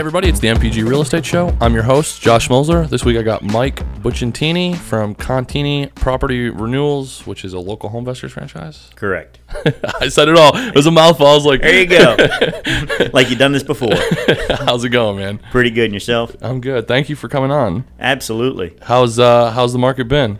everybody, it's the MPG Real Estate Show. I'm your host, Josh Mulzer. This week I got Mike Bucciantini from Contini Property Renewals, which is a local HomeVestors franchise. Correct. I said it all. It was a mouthful. I was like, There you go. like you've done this before. how's it going, man? Pretty good. And yourself? I'm good. Thank you for coming on. Absolutely. How's uh how's the market been?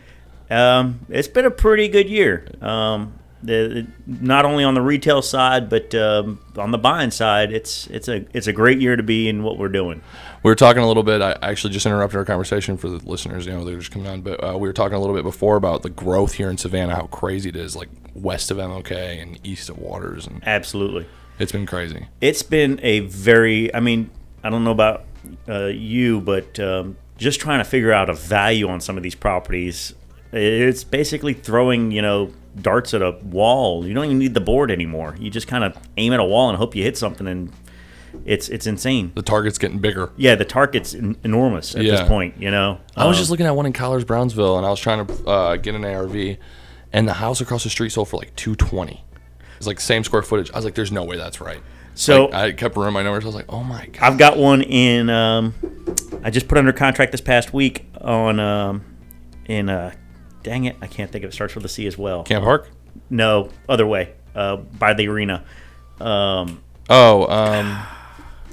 Um, it's been a pretty good year. Um, the, not only on the retail side, but um, on the buying side, it's it's a it's a great year to be in what we're doing. We were talking a little bit. I actually just interrupted our conversation for the listeners. You know, they're just coming on, but uh, we were talking a little bit before about the growth here in Savannah, how crazy it is, like west of MLK and east of Waters, and Absolutely. it's been crazy. It's been a very. I mean, I don't know about uh, you, but um, just trying to figure out a value on some of these properties. It's basically throwing, you know, darts at a wall. You don't even need the board anymore. You just kind of aim at a wall and hope you hit something, and it's it's insane. The target's getting bigger. Yeah, the target's en- enormous at Yeah. this point. You know, I was Um, just looking at one in Cuyler-Brownsville, and I was trying to uh, get an ARV, and the house across the street sold for like two twenty. It's like same square footage. I was like, "There's no way that's right." So- Like, I kept running my numbers. I was like, "Oh my god!" I've got one in. Um, I just put under contract this past week on um, in. Uh, dang it, I can't think of it. Starts with a C as well. Camp Park. No, other way. Uh, by the arena. Um, Oh, um,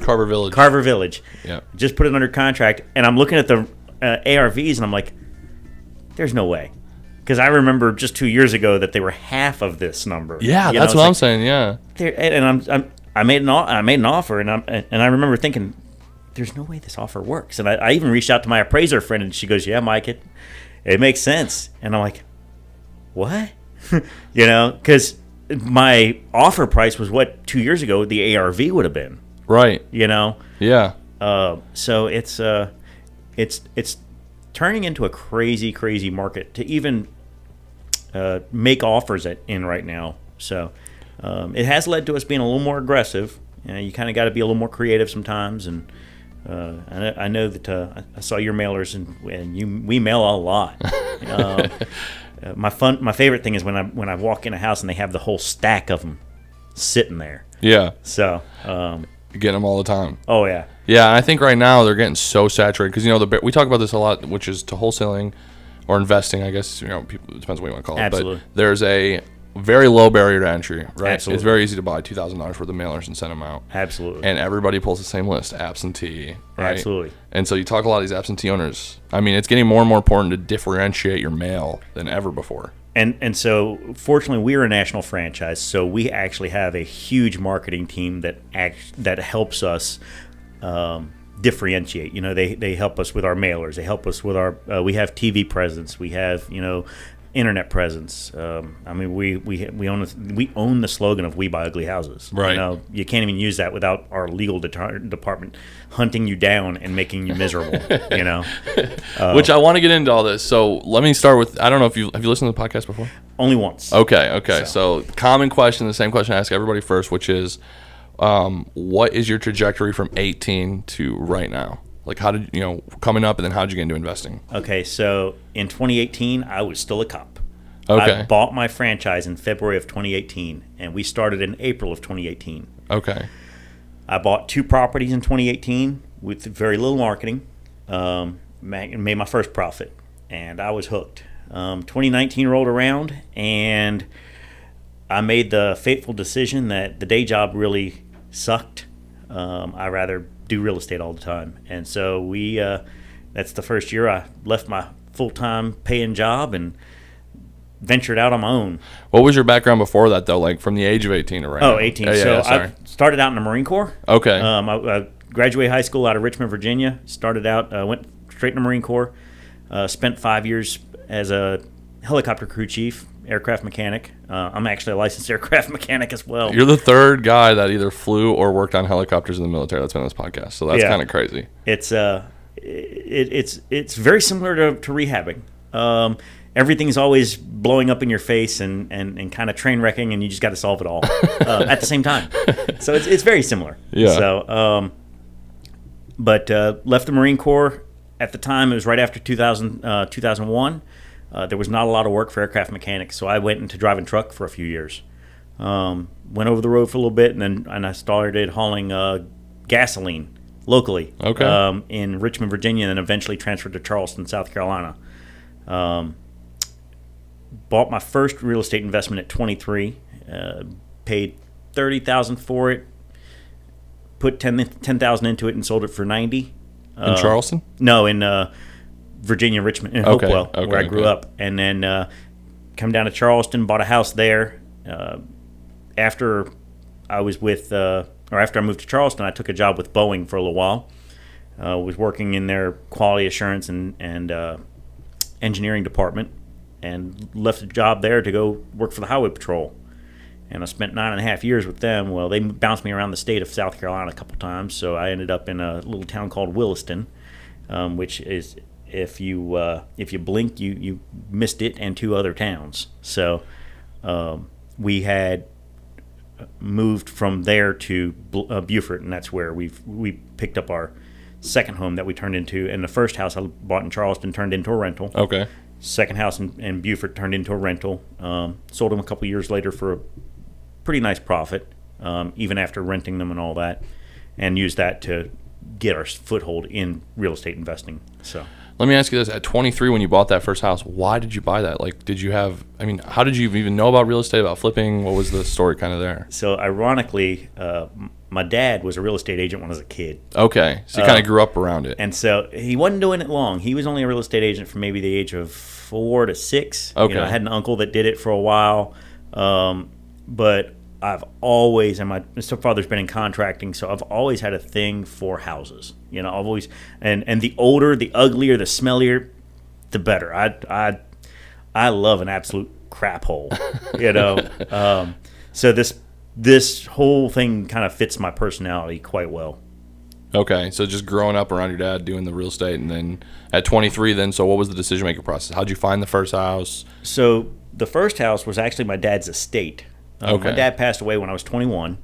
Carver Village. Carver Village. yeah, Just put it under contract, and I'm looking at the uh, ARVs, and I'm like, "There's no way," because I remember just two years ago that they were half of this number. yeah, You that's it's what like, I'm saying. Yeah, and I'm, I'm I made an I made an offer and I'm and I remember thinking there's no way this offer works and I, I even reached out to my appraiser friend and she goes yeah Mike it it makes sense and I'm like what you know because my offer price was what two years ago the ARV would have been right. you know Yeah, uh, so it's uh it's it's turning into a crazy crazy market to even uh, make offers at, in right now. So um, it has led to us being a little more aggressive. You, know, you kind of got to be a little more creative sometimes. And uh, I, know, I know that uh, I- saw your mailers and, and you we mail a lot. um, uh, my fun my favorite thing is when I when I walk in a house and they have the whole stack of them sitting there. yeah. So um, them all the time. oh yeah. Yeah, and I think right now they're getting so saturated because you know the we talk about this a lot, which is to wholesaling or investing. I guess you know people it depends what you want to call it. Absolutely. But there's a very low barrier to entry. Right. It's very easy to buy two thousand dollars worth of mailers and send them out. Absolutely. And everybody pulls the same list: absentee. Right? Absolutely. And so you talk a lot of these absentee owners. I mean, it's getting more and more important to differentiate your mail than ever before. and and so fortunately we're a national franchise so we actually have a huge marketing team that act that helps us um, differentiate you know they they help us with our mailers they help us with our uh, we have tv presence we have you know internet presence um, i mean we we we own we own the slogan of we buy ugly houses Right. you know you can't even use that without our legal detar- department hunting you down and making you miserable you know Which I want to get into all this. So let me start with I don't know if you have you listened to the podcast before. only once Okay, okay. So, common question, the same question I ask everybody first, which is, um, what is your trajectory from 18 to right now? Like, how did you know coming up, and then how did you get into investing? Okay, so in 2018, I was still a cop. Okay. I bought my franchise in February of 2018, and we started in April of 2018. Okay, I bought two properties in 2018 with very little marketing, um, made my first profit, and I was hooked. Um, 2019 rolled around, and I made the fateful decision that the day job really sucked. Um, I rather do real estate all the time, and so we. Uh, that's the first year I left my full time paying job and ventured out on my own. what was your background before that though? Like from the age of 18 to right Oh, 18. Yeah, yeah, so yeah. I started out in the Marine Corps. okay, Um, I, I graduated high school out of Richmond, Virginia. Started out, uh, went straight to the Marine Corps. Uh, spent five years as a helicopter crew chief, aircraft mechanic. Uh, I'm actually a licensed aircraft mechanic as well. you're the third guy that either flew or worked on helicopters in the military that's been on this podcast. So that's Yeah. kind of crazy. it's uh, it, it's it's very similar to, to rehabbing. Um, everything's always blowing up in your face and, and, and kind of train wrecking, and you just got to solve it all uh, at the same time. So it's, it's very similar. Yeah. So, um, but uh, left the Marine Corps at the time. It was right after 2000, uh, 2001. Uh, there was not a lot of work for aircraft mechanics, so I went into driving truck for a few years. Um, went over the road for a little bit, and then and I started hauling uh, gasoline locally. Okay. Um, in Richmond, Virginia, and then eventually transferred to Charleston, South Carolina. Um, bought my first real estate investment at 23. Uh, paid 30000 for it. Put 10 10000 into it and sold it for 90 In Charleston? no, in uh, Virginia, Richmond, in Okay, Hopewell, okay, where I grew okay. up, and then uh, come down to Charleston, bought a house there. Uh, after I was with, uh, or after I moved to Charleston, I took a job with Boeing for a little while. Uh, was working in their quality assurance and and uh, engineering department, and left the job there to go work for the Highway Patrol. And I spent nine and a half years with them. Well, they bounced me around the state of South Carolina a couple times, so I ended up in a little town called Williston, um, which is if you uh, if you blink, you you missed it, and two other towns. So um, we had moved from there to uh, Beaufort, and that's where we've we picked up our second home that we turned into. And the first house I bought in Charleston turned into a rental Okay. second house in, in Beaufort turned into a rental. Um, sold them a couple years later for a pretty nice profit, um, even after renting them and all that, and used that to get our foothold in real estate investing. So Let me ask you this: At 23, when you bought that first house, why did you buy that? Like, did you have? I mean, how did you even know about real estate, about flipping? What was the story kind of there? so ironically, uh, my dad was a real estate agent when I was a kid. Okay, so you Uh, kind of grew up around it. And so he wasn't doing it long. He was only a real estate agent from maybe the age of four to six. Okay. You know, I had an uncle that did it for a while. Um, but I've always, and my stepfather's been in contracting, so I've always had a thing for houses. You know, I've always, and, and the older, the uglier, the smellier, the better. I, I, I love an absolute crap hole, you know. um, so this, this whole thing kind of fits my personality quite well. Okay, so just growing up around your dad doing the real estate, and then at 23, then so what was the decision making process? How'd you find the first house? So the first house was actually my dad's estate. Um, Okay. My dad passed away when I was 21,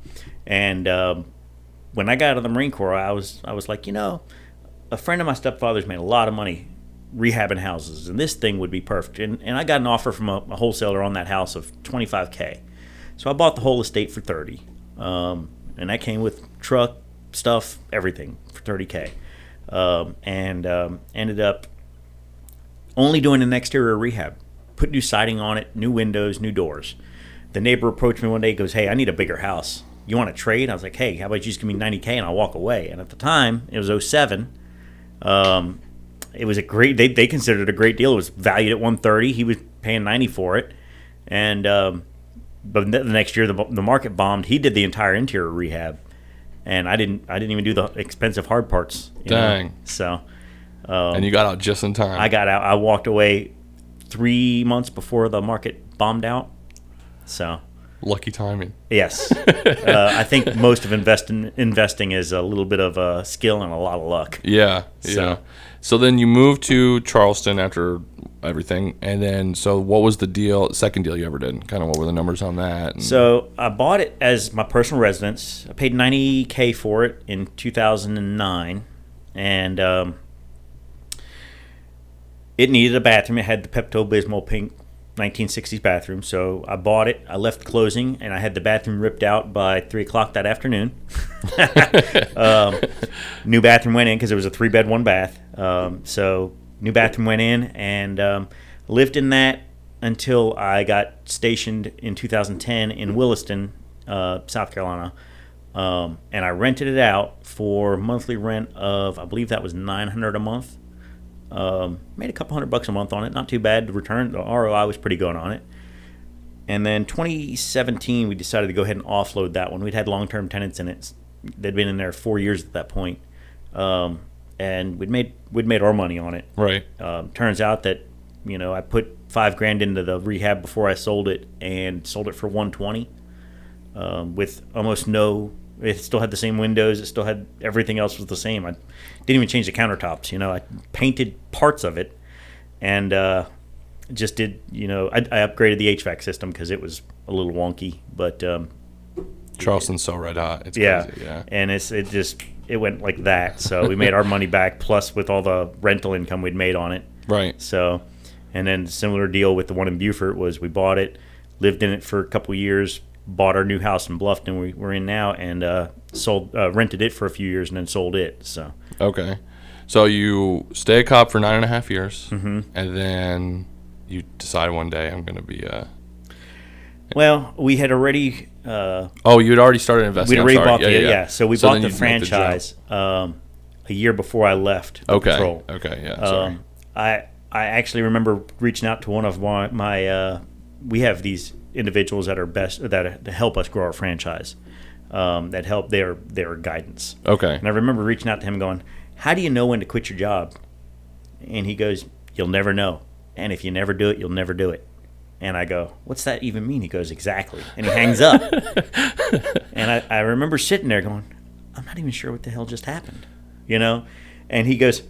and um, when I got out of the Marine Corps, I was I was like, you know, a friend of my stepfather's made a lot of money rehabbing houses, and this thing would be perfect. And, and I got an offer from a, a wholesaler on that house of 25k, so I bought the whole estate for 30, um, and that came with truck stuff, everything for 30k, um, and um, ended up only doing an exterior rehab. Put new siding on it, new windows, new doors. The neighbor approached me one day, goes, Hey, I need a bigger house. You want to trade? I was like, Hey, how about you just give me 90K and I'll walk away? And at the time, it was 07. Um, it was a great, they, they considered it a great deal. It was valued at 130. He was paying 90 for it. And, um, but the next year, the, the market bombed. He did the entire interior rehab. And I didn't, I didn't even do the expensive hard parts. you know? Dang. So, and you got out just in time. I got out. I walked away three months before the market bombed out. So Lucky timing. yes, uh, I think most of investing investing is a little bit of a skill and a lot of luck. Yeah, yeah. So- So then you moved to Charleston after everything, and then so what was the deal? Second deal you ever did? Kind of what were the numbers on that? And- So I bought it as my personal residence. I paid 90k for it in 2009, and um, it needed a bathroom. It had the Pepto Bismol pink 1960s bathroom. So I bought it. I left closing, and I had the bathroom ripped out by three o'clock that afternoon. um, new bathroom went in because it was a three bed, one bath. Um, so new bathroom went in and um, lived in that until I got stationed in 2010 in Williston, uh, South Carolina. Um, and I rented it out for monthly rent of I believe that was 900 a month. Um, made a couple hundred bucks a month on it, not too bad. The return, the ROI was pretty good on it. And then 2017, we decided to go ahead and offload that one. We'd had long-term tenants in it; they'd been in there four years at that point, um, and we'd made we'd made our money on it. right. Um, turns out that you know I put five grand into the rehab before I sold it, and sold it for 120, um, with almost no. It still had the same windows. It still had everything else was the same. I didn't even change the countertops. You know, I painted parts of it, and uh, just did. You know, I, I upgraded the HVAC system because it was a little wonky, but um, Charleston's so red hot. It's yeah, crazy. Yeah. and it's it just it went like that. So we made our money back, plus with all the rental income we'd made on it. Right. So, and then similar deal with the one in Beaufort was we bought it, lived in it for a couple years, bought our new house in Bluffton we, we're in now and uh, sold uh, rented it for a few years and then sold it. So Okay. So you stay a cop for nine and a half years, Mm-hmm. and then you decide one day I'm going to be a. well, we had already uh, Oh, you had already started investing. we'd already bought the yeah, yeah. So we So bought the you'd the franchise um, a year before I left Okay. patrol. Okay. Yeah. Sorry. Um, I I actually remember reaching out to one of my, my uh, we have these individuals that are best that, help us grow our franchise. Um, that help their their guidance. okay. And I remember reaching out to him, going, "How do you know when to quit your job?" And he goes, "You'll never know. And if you never do it, you'll never do it." And I go, "What's that even mean?" He goes, "Exactly." And he hangs up. and I, I remember sitting there going, "I'm not even sure what the hell just happened," you know. And he goes,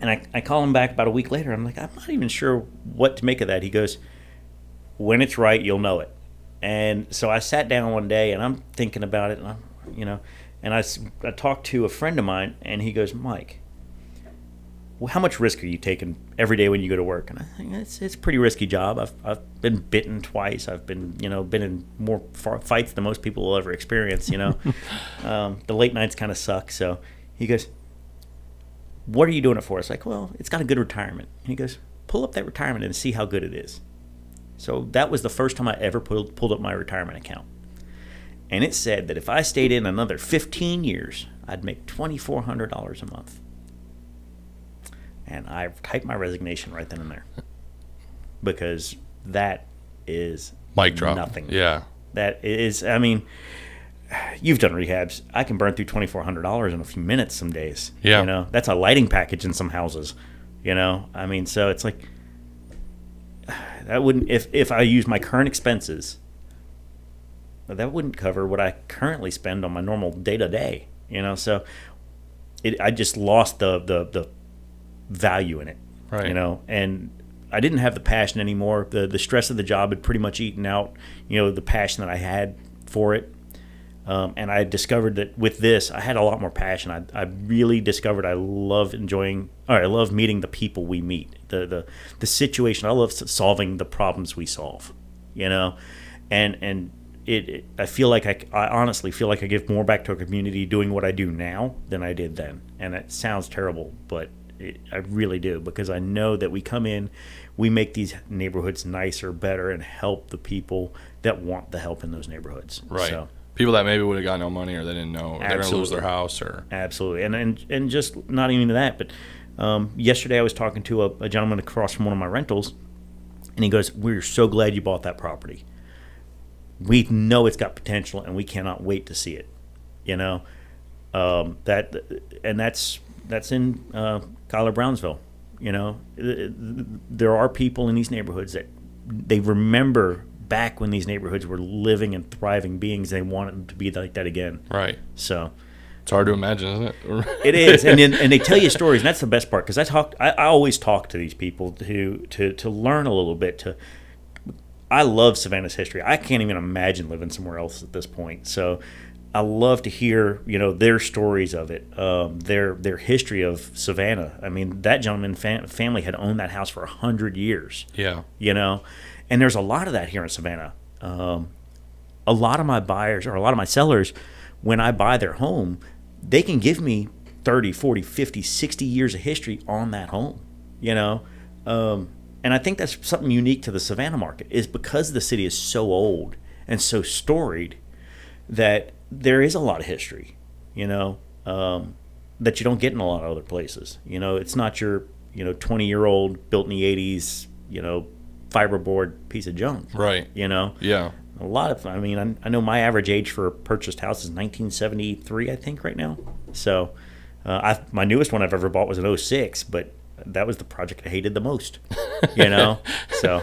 and I, I call him back about a week later. I'm like, I'm not even sure what to make of that. He goes, when it's right, you'll know it. And so I sat down one day and I'm thinking about it, and I'm, you know, and I, I talked to a friend of mine, and he goes, Mike, well, how much risk are you taking every day when you go to work? And I think it's it's a pretty risky job. I've I've been bitten twice. I've been you know been in more fights than most people will ever experience. You know, um, the late nights kind of suck. So he goes, what are you doing it for? It's like, well, it's got a good retirement. And he goes, pull up that retirement and see how good it is. So that was the first time I ever pulled, pulled up my retirement account. And it said that if I stayed in another 15 years, I'd make $2,400 a month. And I typed my resignation right then and there. Because that is Mic drop. nothing. Yeah. That is, I mean, you've done rehabs. I can burn through twenty four hundred dollars in a few minutes some days. Yeah. you know that's a lighting package in some houses. You know, I mean, so it's like that wouldn't if if I use my current expenses, that wouldn't cover what I currently spend on my normal day to day. You know, so it I just lost the the the value in it. Right. You know, and I didn't have the passion anymore. The the stress of the job had pretty much eaten out, you know, the passion that I had for it. Um, and I discovered that with this, I had a lot more passion. I, I really discovered I love enjoying, or I love meeting the people we meet, the the the situation. I love solving the problems we solve, you know, and and it, it I feel like I, I honestly feel like I give more back to a community doing what I do now than I did then. And it sounds terrible, but it, I really do because I know that we come in, we make these neighborhoods nicer, better, and help the people that want the help in those neighborhoods. Right. So, People that maybe would have got no money or they didn't know they're going to lose their house or. Absolutely, and and and just not even that, but um, yesterday I was talking to a, a gentleman across from one of my rentals, and he goes, "We're so glad you bought that property. We know it's got potential, and we cannot wait to see it." You know, um, that and that's that's in uh, Cuyler-Brownsville. You know, there are people in these neighborhoods that they remember back when these neighborhoods were living and thriving beings. They want them to be like that again. Right. So. It's hard to imagine, isn't it? It is, and then, and they tell you stories, and that's the best part because I talk. I, I always talk to these people to to to learn a little bit. To I love Savannah's history. I can't even imagine living somewhere else at this point. So I love to hear you know their stories of it, um, their their history of Savannah. I mean, that gentleman fam- family had owned that house for a hundred years yeah. you know and there's a lot of that here in savannah um, a lot of my buyers or a lot of my sellers when i buy their home they can give me 30 40 50 60 years of history on that home you know um, and i think that's something unique to the savannah market is because the city is so old and so storied that there is a lot of history you know um, that you don't get in a lot of other places you know it's not your you know 20 year old built in the 80s you know fiberboard piece of junk Right. you know Yeah. A lot of i mean I, I know my average age for a purchased house is 1973 i think right now. So uh, I, my newest one i've ever bought was an 06 but that was the project i hated the most you know? So.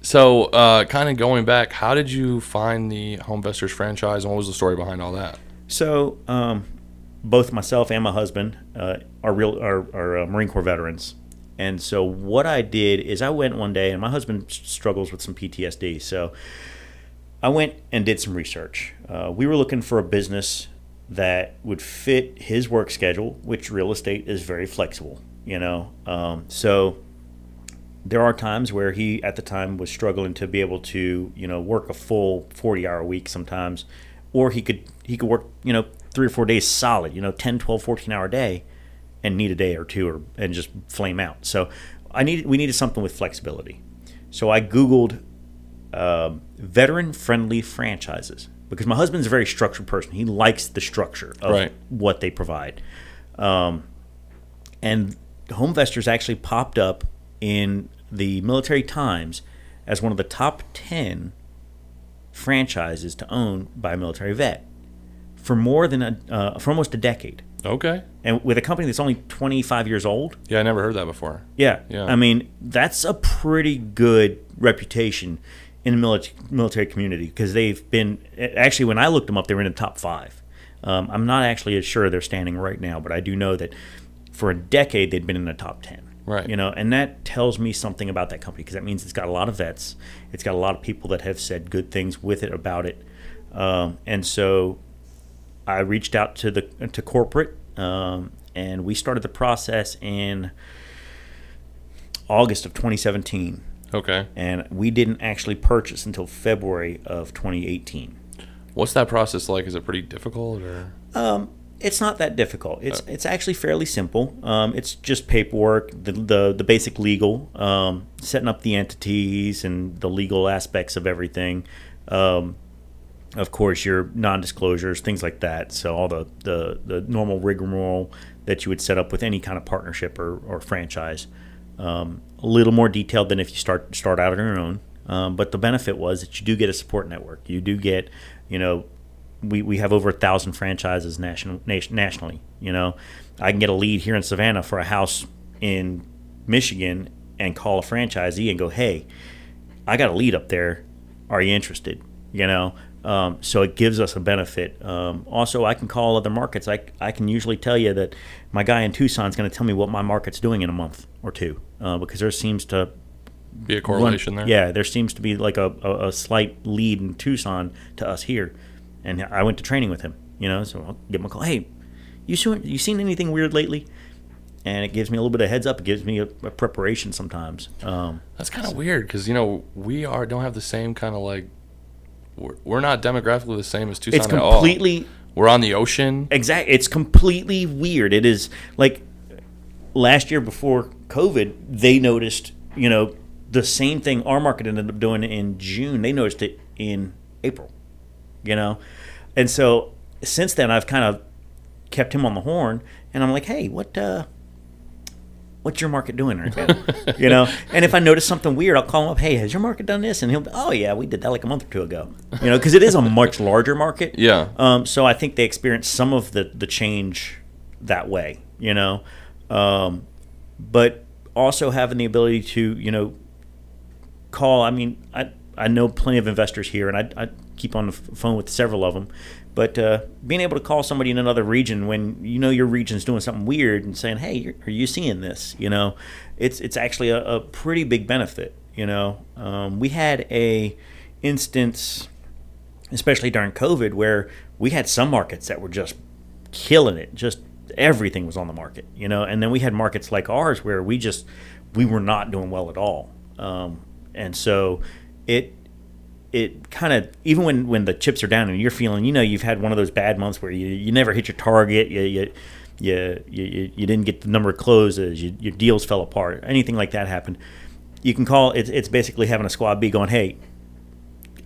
So, uh, kind of going back, how did you find the HomeVestors franchise, and what was the story behind all that? So, um, both myself and my husband uh, are real are, are uh, Marine Corps veterans, and so what I did is I went one day, and my husband struggles with some PTSD, so I went and did some research. Uh, we were looking for a business that would fit his work schedule, which real estate is very flexible, you know. Um, so there are times where he at the time was struggling to be able to you know work a full 40 hour week sometimes or he could he could work you know three or four days solid you know 10 12 14 hour day and need a day or two or and just flame out so i needed we needed something with flexibility so i googled um, veteran friendly franchises because my husband's a very structured person he likes the structure of Right. what they provide um, and HomeVestors actually popped up in the Military Times as one of the top 10 franchises to own by a military vet for more than a, uh, for almost a decade. Okay. And with a company that's only 25 years old, Yeah, I never heard that before. yeah, Yeah. I mean, that's a pretty good reputation in the military, military community because they've been actually when I looked them up, they were in the top five. Um, I'm not actually as sure they're standing right now, but I do know that for a decade they'd been in the top ten. Right. You know, and that tells me something about that company because that means it's got a lot of vets. It's got a lot of people that have said good things with it about it, um, and so I reached out to the to corporate, um, and we started the process in August of 2017, Okay. and we didn't actually purchase until February of 2018. What's that process like? Is it pretty difficult or? Um, it's not that difficult. It's it's actually fairly simple. Um, it's just paperwork, the the, the basic legal, um, setting up the entities and the legal aspects of everything. Um, of course, your non-disclosures, things like that. So all the, the, the normal rigmarole that you would set up with any kind of partnership or, or franchise. Um, a little more detailed than if you start start out on your own. Um, but the benefit was that you do get a support network. You do get, you know, we, we have over a thousand franchises national, nation, nationally. You know, I can get a lead here in Savannah for a house in Michigan and call a franchisee and go, hey, I got a lead up there. Are you interested? You know, um, so it gives us a benefit. Um, also, I can call other markets. I, I can usually tell you that my guy in Tucson is going to tell me what my market's doing in a month or two uh, because there seems to Be a correlation there. yeah, there seems to be like a, a, a slight lead in Tucson to us here, and I went to training with him. You know, so I'll give him a call. Hey, you seen you seen anything weird lately? And it gives me a little bit of heads up. It gives me a, a preparation sometimes. Um, That's kind of weird because you know we are don't have the same kind of like we're, we're not demographically the same as Tucson it's at all. completely We're on the ocean. Exactly. It's completely weird. It is like last year before COVID, they noticed. You know, the same thing our market ended up doing in June. They noticed it in April. You know, and so since then I've kind of kept him on the horn, and I'm like, hey, what? uh What's your market doing right now? you know, and if I notice something weird, I'll call him up. Hey, has your market done this? And he'll, be, oh yeah, we did that like a month or two ago. You know, because it is a much larger market. Yeah. Um, so I think they experienced some of the, the change that way, you know. Um, but also having the ability to, you know, call. I mean, I, I know plenty of investors here, and I, I keep on the phone with several of them. But uh, being able to call somebody in another region when you know your region's doing something weird and saying, "Hey, are you seeing this?" You know, it's it's actually a, a pretty big benefit. You know, um, we had a instance especially during COVID, where we had some markets that were just killing it. Just everything was on the market, you know. And then we had markets like ours where we just we were not doing well at all. Um, and so it it kind of even when when the chips are down and you're feeling, you know, you've had one of those bad months where you, you never hit your target, you you you, you, you didn't get the number of closes, you, your deals fell apart, anything like that happened. You can call it's it's basically having a squad B going, hey,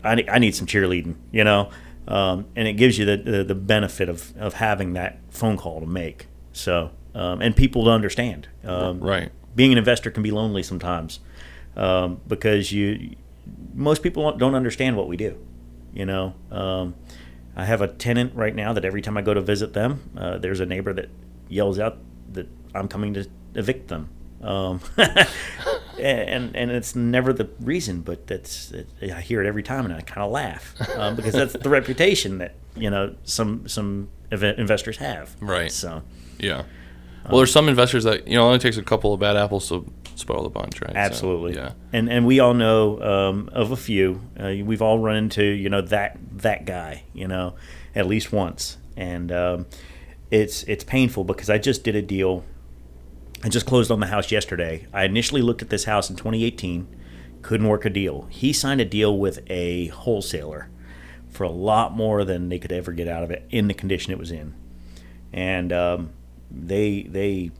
I need, I need some cheerleading, you know, um, and it gives you the, the, the benefit of, of having that phone call to make. So, um, and people to understand. Um, Right. Being an investor can be lonely sometimes um, because you most people don't understand what we do. You know, um, I have a tenant right now that every time I go to visit them, uh, there's a neighbor that yells out that I'm coming to evict them. Um, and and it's never the reason, but that's it, I hear it every time, and I kind of laugh um, because that's the reputation that you know some some investors have. Right. So Yeah. Well, there's some investors that you know it only takes a couple of bad apples to spoil the bunch, right? So, absolutely, yeah. And and we all know um, of a few. Uh, we've all run into you know that that guy, you know, at least once, and um, it's it's painful because I just did a deal I just closed on the house yesterday. I initially looked at this house in 2018, couldn't work a deal. He signed a deal with a wholesaler for a lot more than they could ever get out of it in the condition it was in, and um, they they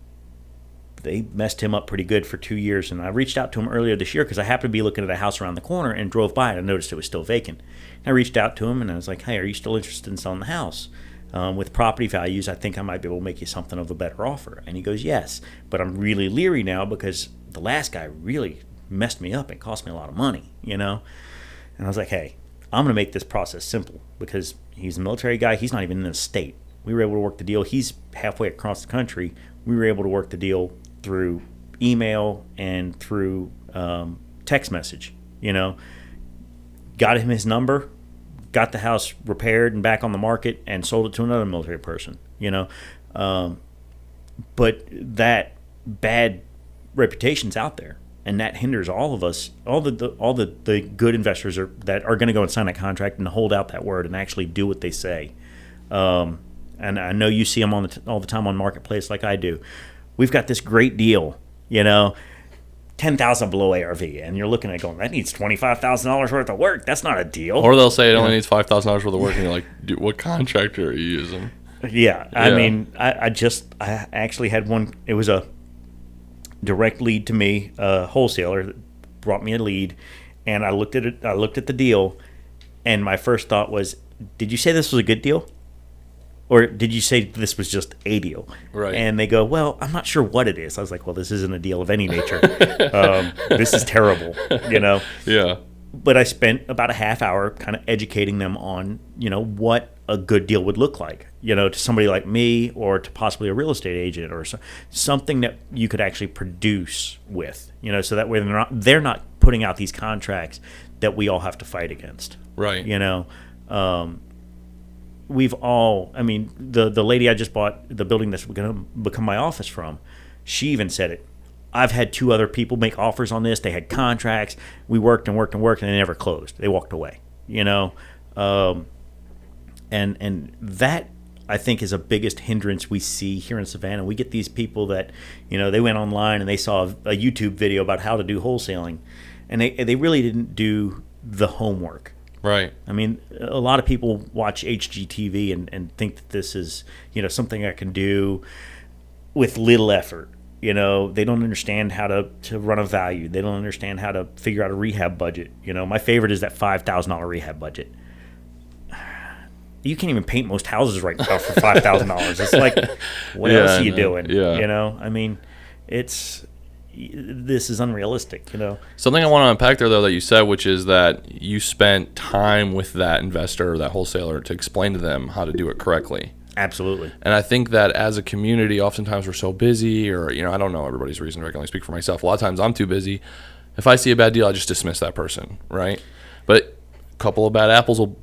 they messed him up pretty good for two years. And I reached out to him earlier this year because I happened to be looking at a house around the corner and drove by and I noticed it was still vacant. And I reached out to him and I was like, "Hey, are you still interested in selling the house?" Um, with property values, I think I might be able to make you something of a better offer. And he goes, Yes, but I'm really leery now because the last guy really messed me up and cost me a lot of money, you know? And I was like, Hey, I'm going to make this process simple because he's a military guy. He's not even in the state. We were able to work the deal. He's halfway across the country. We were able to work the deal through email and through um, text message, you know? Got him his number, got the house repaired and back on the market and sold it to another military person, you know. Um, but that bad reputation's out there, and that hinders all of us, all the, the all the, the good investors are that are going to go and sign a contract and hold out that word and actually do what they say. Um, and I know you see them on the t- all the time on marketplace like I do. We've got this great deal, you know ten thousand below ARV, and you're looking at going, that needs twenty five thousand dollars worth of work. That's not a deal. Or they'll say it only needs five thousand dollars worth of work, and you're like, Dude, what contractor are you using? Yeah, I Yeah. mean, I, I just I actually had one. It was a direct lead to me, a wholesaler that brought me a lead, and I looked at it. I looked at the deal, and my first thought was, "Did you say this was a good deal?" Or did you say this was just a deal? Right. And they go, well, I'm not sure what it is. I was like, well, this isn't a deal of any nature. um, this is terrible, you know Yeah, but I spent about a half hour kind of educating them on, you know, what a good deal would look like, you know, to somebody like me or to possibly a real estate agent or so, something that you could actually produce with, you know, so that way they're not they're not putting out these contracts that we all have to fight against, right. you know. Um, we've all, I mean, the the lady I just bought the building that's going to become my office from, she even said it. I've had two other people make offers on this. They had contracts. We worked and worked and worked, and they never closed. They walked away. You know, um, and and that I think is a biggest hindrance we see here in Savannah. We get these people that you know they went online and they saw a YouTube video about how to do wholesaling, and they they really didn't do the homework. Right. I mean, a lot of people watch HGTV and, and think that this is, you know, something I can do with little effort. You know, they don't understand how to, to run a value. They don't understand how to figure out a rehab budget. You know, my favorite is that five thousand dollar rehab budget. You can't even paint most houses right now for five thousand dollars. It's like, what Yeah, else are you doing? Yeah. You know, I mean, it's this is unrealistic. You know, Something I want to unpack there, though, that you said, which is that you spent time with that investor or that wholesaler to explain to them how to do it correctly. absolutely. And I think that as a community, oftentimes we're so busy, or you know, I don't know everybody's reason. I can only speak for myself. A lot of times I'm too busy. If I see a bad deal, I just dismiss that person, right? But a couple of bad apples will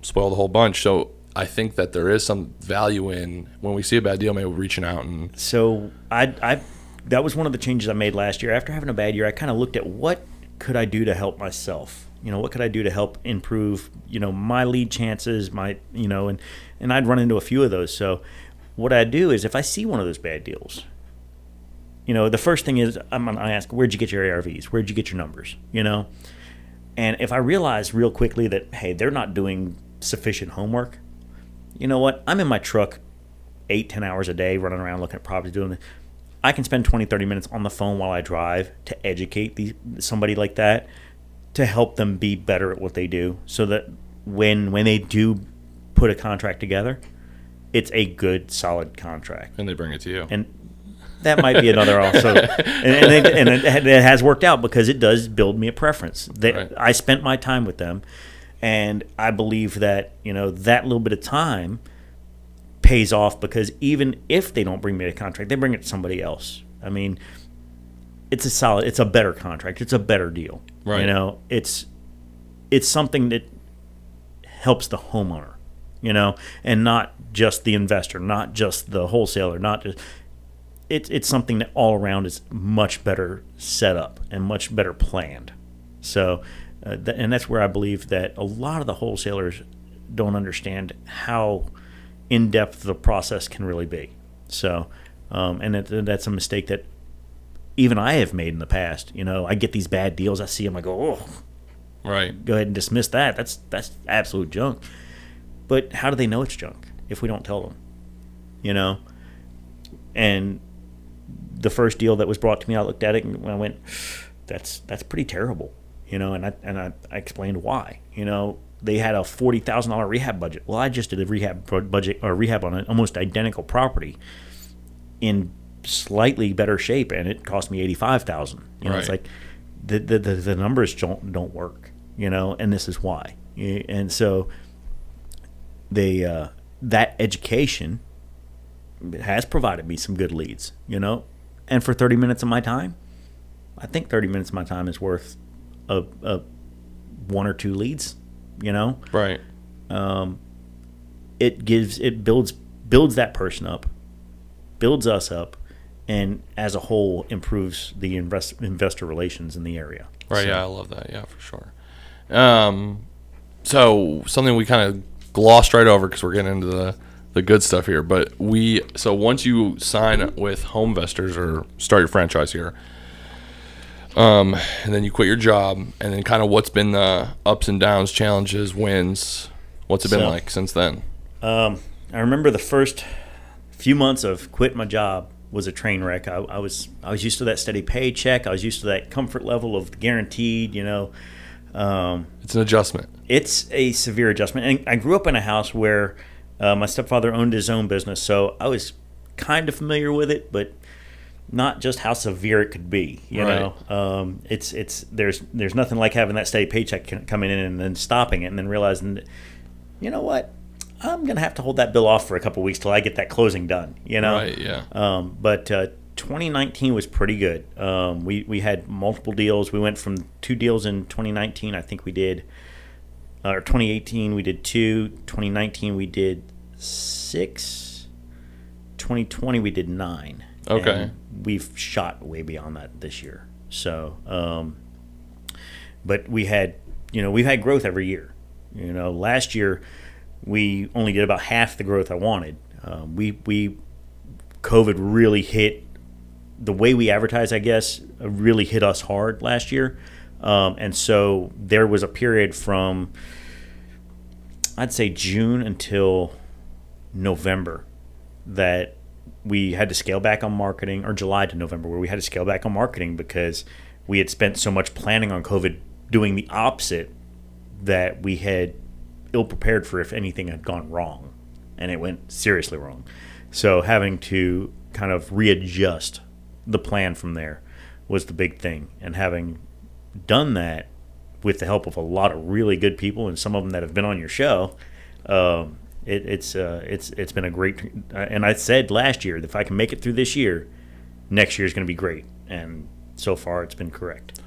spoil the whole bunch. So I think that there is some value in when we see a bad deal, maybe reaching out and So I, I, that was one of the changes I made last year. After having a bad year, I kind of looked at what could I do to help myself. You know, what could I do to help improve, you know, my lead chances, my, you know, and and I'd run into a few of those. So what I do is if I see one of those bad deals, you know, the first thing is I'm ask, where'd you get your ARVs? Where'd you get your numbers? You know, and if I realize real quickly that hey, they're not doing sufficient homework, you know what? I'm in my truck eight, ten hours a day running around looking at properties doing. I can spend 20, 30 minutes on the phone while I drive to educate the, somebody like that to help them be better at what they do so that when when they do put a contract together, it's a good, solid contract. and they bring it to you. And that might be another also, and, and, it, and it, it has worked out because it does build me a preference. They, Right. I spent my time with them, and I believe that you know that little bit of time pays off because even if they don't bring me a contract, they bring it to somebody else. I mean, it's a solid, it's a better contract, it's a better deal. Right. You know, it's it's something that helps the homeowner, you know, and not just the investor, not just the wholesaler, not just it's it's something that all around is much better set up and much better planned. So, uh, th- and that's where I believe that a lot of the wholesalers don't understand how in depth the process can really be. So, um, and that, that's a mistake that even I have made in the past. You know, I get these bad deals, I see them, I go, oh, Right. go ahead and dismiss that. That's that's absolute junk. But how do they know it's junk if we don't tell them? You know. And the first deal that was brought to me, I looked at it and I went, "That's that's pretty terrible." You know, and I and I, I explained why. You know, they had a forty thousand dollar rehab budget. Well, I just did a rehab budget or rehab on an almost identical property in slightly better shape, and it cost me eighty five thousand. You know, it's like the, the the the numbers don't don't work. You know, and this is why. And so they uh, that education has provided me some good leads. You know, and for thirty minutes of my time, I think thirty minutes of my time is worth a, a one or two leads. You know, Right. it gives it builds builds that person up, builds us up, and as a whole improves the invest, investor relations in the area. Right. So- Yeah, I love that. Yeah, for sure. Um, so something we kind of glossed right over because we're getting into the the good stuff here. But we so once you sign with HomeVestors or start your franchise here, um, and then you quit your job, and then kind of what's been the ups and downs, challenges, wins. What's it been So- like since then? Um, I remember the first few months of quit my job was a train wreck. I, I was I was used to that steady paycheck. I was used to that comfort level of guaranteed. You know, um, It's an adjustment. it's a severe adjustment. And I grew up in a house where uh, my stepfather owned his own business, so I was kind of familiar with it, but not just how severe it could be. You Right. know, um, it's it's there's there's nothing like having that steady paycheck coming in and then stopping it and then realizing, that, you know what, I'm gonna have to hold that bill off for a couple weeks till I get that closing done. You know, Right. Yeah. um, but uh, 2019 was pretty good. Um, we we had multiple deals. We went from two deals in 2019. I think we did, uh, or 2018 we did two. 2019 we did six. 2020 we did nine. Okay. And we've shot way beyond that this year. So, um, but we had, you know, we've had growth every year. You know, last year we only did about half the growth I wanted. Um, we we COVID really hit the way we advertise, I guess, really hit us hard last year. Um, and so there was a period from, I'd say June until November that we had to scale back on marketing, or July to November, where we had to scale back on marketing because we had spent so much planning on COVID doing the opposite that we had ill prepared for if anything had gone wrong. And it went seriously wrong. So having to kind of readjust the plan from there was the big thing. And having done that with the help of a lot of really good people and some of them that have been on your show, um, it, it's uh, it's it's been a great. uh, And I said last year that if I can make it through this year, next year is going to be great. And so far, it's been correct.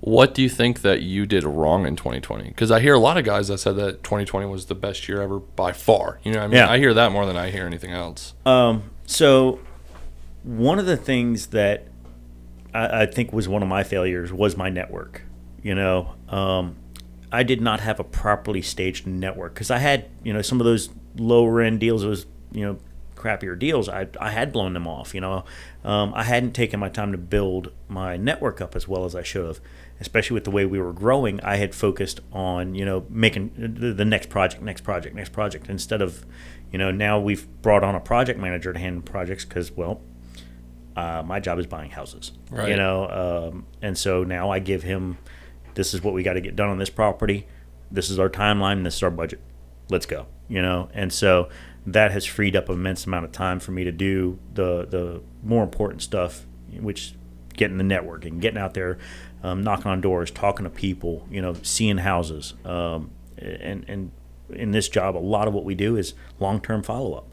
What do you think that you did wrong in 2020? Because I hear a lot of guys that said that 2020 was the best year ever by far. You know, what I mean, Yeah. I hear that more than I hear anything else. Um, so one of the things that I, I think was one of my failures was my network. You know, um, I did not have a properly staged network because I had, you know, some of those lower end deals, those, you know, crappier deals, I, I had blown them off. You know, um, I hadn't taken my time to build my network up as well as I should have, especially with the way we were growing. I had focused on, you know, making the, the next project, next project, next project instead of, you know, now we've brought on a project manager to handle projects because, well, uh, my job is buying houses, Right. you know, um, and so now I give him, this is what we got to get done on this property, this is our timeline, this is our budget, let's go, you know, and so that has freed up immense amount of time for me to do the the more important stuff, which getting the networking, getting out there, um, knocking on doors, talking to people, you know, seeing houses, um, and and in this job, a lot of what we do is long term follow up,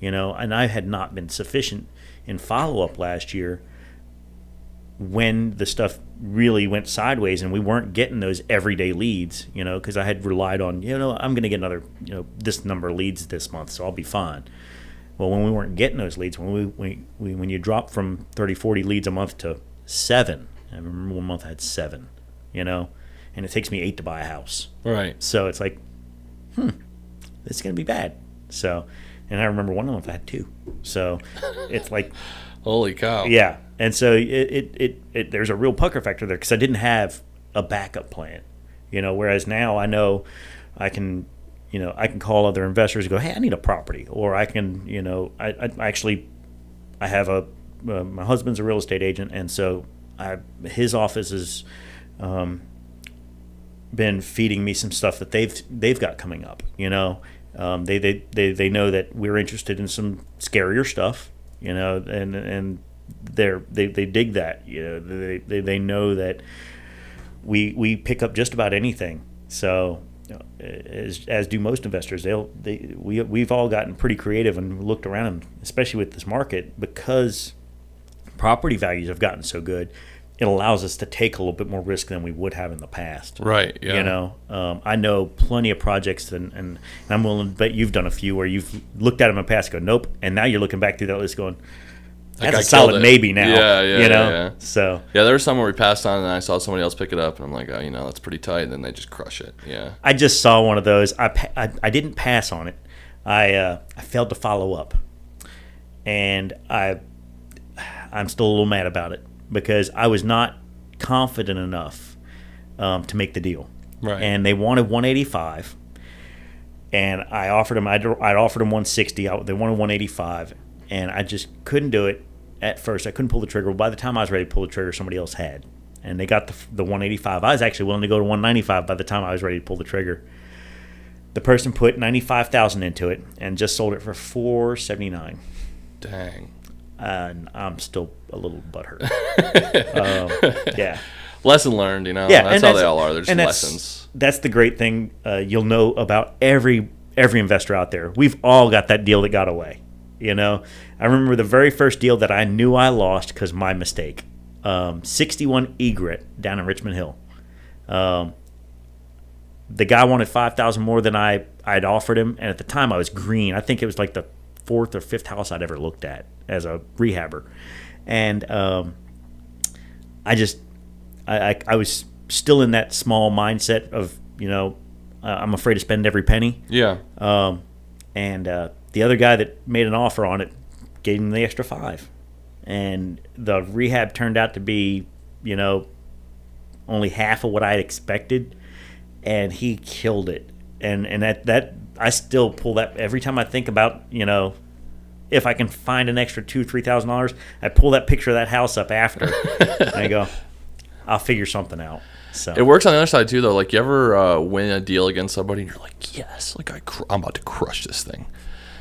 you know, and I had not been sufficient in follow up last year when the stuff really went sideways and we weren't getting those everyday leads, you know, because I had relied on, you know, I'm going to get another, you know, this number of leads this month, so I'll be fine. Well, when we weren't getting those leads, when we, we, we when you drop from 30, 40 leads a month to seven, I remember one month I had seven, you know, and it takes me eight to buy a house. Right. So it's like, hmm, this is going to be bad. So, and I remember one month them had two. So it's like, Holy cow! yeah, and so it it, it, it there's a real pucker factor there because I didn't have a backup plan, you know. Whereas now I know I can, you know, I can call other investors and go, hey, I need a property, or I can, you know, I, I actually I have a uh, my husband's a real estate agent, and so I his office has um, been feeding me some stuff that they've they've got coming up. You know, um, they, they they they know that we're interested in some scarier stuff. You know, and and they're they, they dig that. You know, they, they they know that we we pick up just about anything. So as, as do most investors. They'll they we we've all gotten pretty creative and looked around, especially with this market because property values have gotten so good. It allows us to take a little bit more risk than we would have in the past. Right. Yeah. You know, um, I know plenty of projects, and, and I'm willing to bet you've done a few where you've looked at them in the past, and go, nope, and now you're looking back through that list, going, That that's guy a solid maybe now. Yeah, yeah, You know, yeah, yeah. so Yeah, there was some where we passed on, and I saw somebody else pick it up, and I'm like, oh, you know, that's pretty tight. And then they just crush it. Yeah. I just saw one of those. I, pa- I, I didn't pass on it. I uh, I failed to follow up, and I I'm still a little mad about it because I was not confident enough um, to make the deal. Right. And they wanted 185, and I offered them. I'd, I'd offered them 160. I, they wanted 185, and I just couldn't do it at first. I couldn't pull the trigger. By the time I was ready to pull the trigger, somebody else had, and they got the the 185. I was actually willing to go to 195 by the time I was ready to pull the trigger. The person put 95,000 into it and just sold it for 479 Dang. And I'm still a little butthurt. um, yeah, Lesson learned, you know. yeah, That's how they all are. They're just that's- lessons. That's the great thing uh, you'll know about every every investor out there. We've all got that deal that got away. You know, I remember the very first deal that I knew I lost because my mistake. Um, 61 Egret down in Richmond Hill. Um, the guy wanted five thousand more than I I'd offered him, and at the time I was green. I think it was like the fourth or fifth house I'd ever looked at as a rehabber, and um, I just I, I I was still in that small mindset of you know uh, I'm afraid to spend every penny, Yeah. um, and uh, the other guy that made an offer on it gave him the extra five, and the rehab turned out to be you know only half of what I had expected, and he killed it. And and that that I still pull that every time I think about you know if I can find an extra two three thousand dollars, I pull that picture of that house up after, and I go, I'll figure something out. So It works on the other side too, though. Like you ever uh, win a deal against somebody, and you're like, "Yes, like I, cr- I'm about to crush this thing."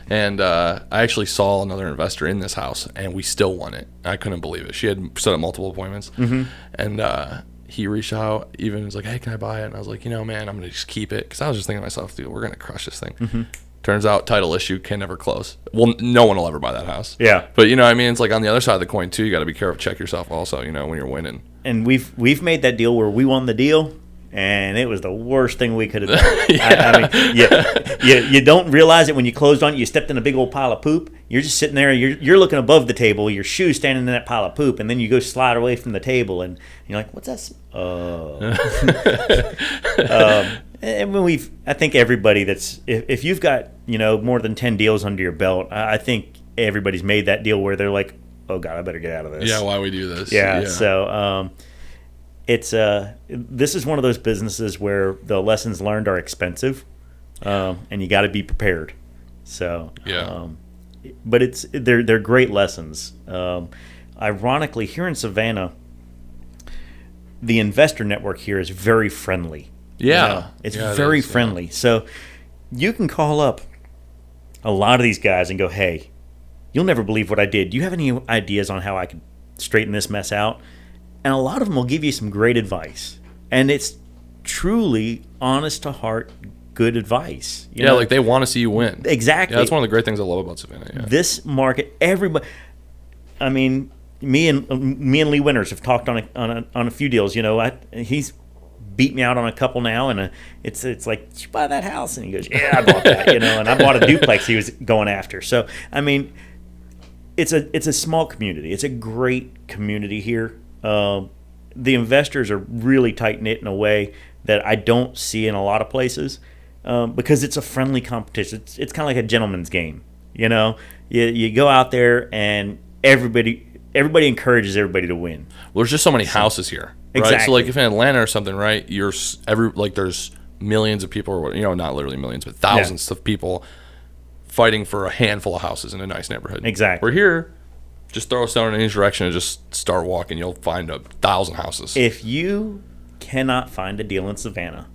And uh, I actually saw another investor in this house, and we still won it. I couldn't believe it. She had set up multiple appointments, Mm-hmm. and uh, he reached out, even was like, "Hey, can I buy it?" And I was like, "You know, man, I'm gonna just keep it," because I was just thinking to myself, "Dude, we're gonna crush this thing." Mm-hmm. Turns out, title issue can never close. Well, no one will ever buy that house. Yeah. but you know, what I mean, it's like on the other side of the coin too. You got to be careful, check yourself also. You know, when you're winning. and we've we've made that deal where we won the deal, and it was the worst thing we could have done. I, I mean, yeah, you, you don't realize it when you closed on it. You stepped in a big old pile of poop. You're just sitting there. You're you're looking above the table. Your shoes standing in that pile of poop, and then you go slide away from the table, and you're like, "What's that?" Oh. um, and when we've, I think everybody that's if, if you've got you know more than ten deals under your belt, I, I think everybody's made that deal where they're like, "Oh God, I better get out of this." Yeah, why we do this? Yeah. So um, it's uh, this is one of those businesses where the lessons learned are expensive, um, and you got to be prepared. So Yeah. Um, but it's they're they're great lessons. Um, ironically, here in Savannah, the investor network here is very friendly. Yeah. You know, it's Yeah, it very is, yeah. friendly. So you can call up a lot of these guys and go, "Hey, you'll never believe what I did. Do you have any ideas on how I could straighten this mess out?" And a lot of them will give you some great advice, and it's truly honest to heart, good advice. You Yeah, know? like they want to see you win. exactly. Yeah, that's one of the great things I love about Savannah. Yeah. this market, everybody. I mean, me and me and Lee Winters have talked on a, on a, on a few deals. You know, I, he's beat me out on a couple now, and uh it's it's like Did you buy that house, and he goes, yeah, I bought that. You know, and I bought a duplex he was going after. So I mean, it's a it's a small community. It's a great community here. Um, the investors are really tight knit in a way that I don't see in a lot of places um, because it's a friendly competition. It's, it's kind of like a gentleman's game. You know, you, you go out there and everybody everybody encourages everybody to win. Well, there's just so many houses here, right? So like if in Atlanta or something, right? You're every like there's millions of people, or you know, not literally millions, but thousands of people fighting for a handful of houses in a nice neighborhood. Exactly. We're here. Just throw a stone in any direction and just start walking. You'll find a thousand houses. If you cannot find a deal in Savannah,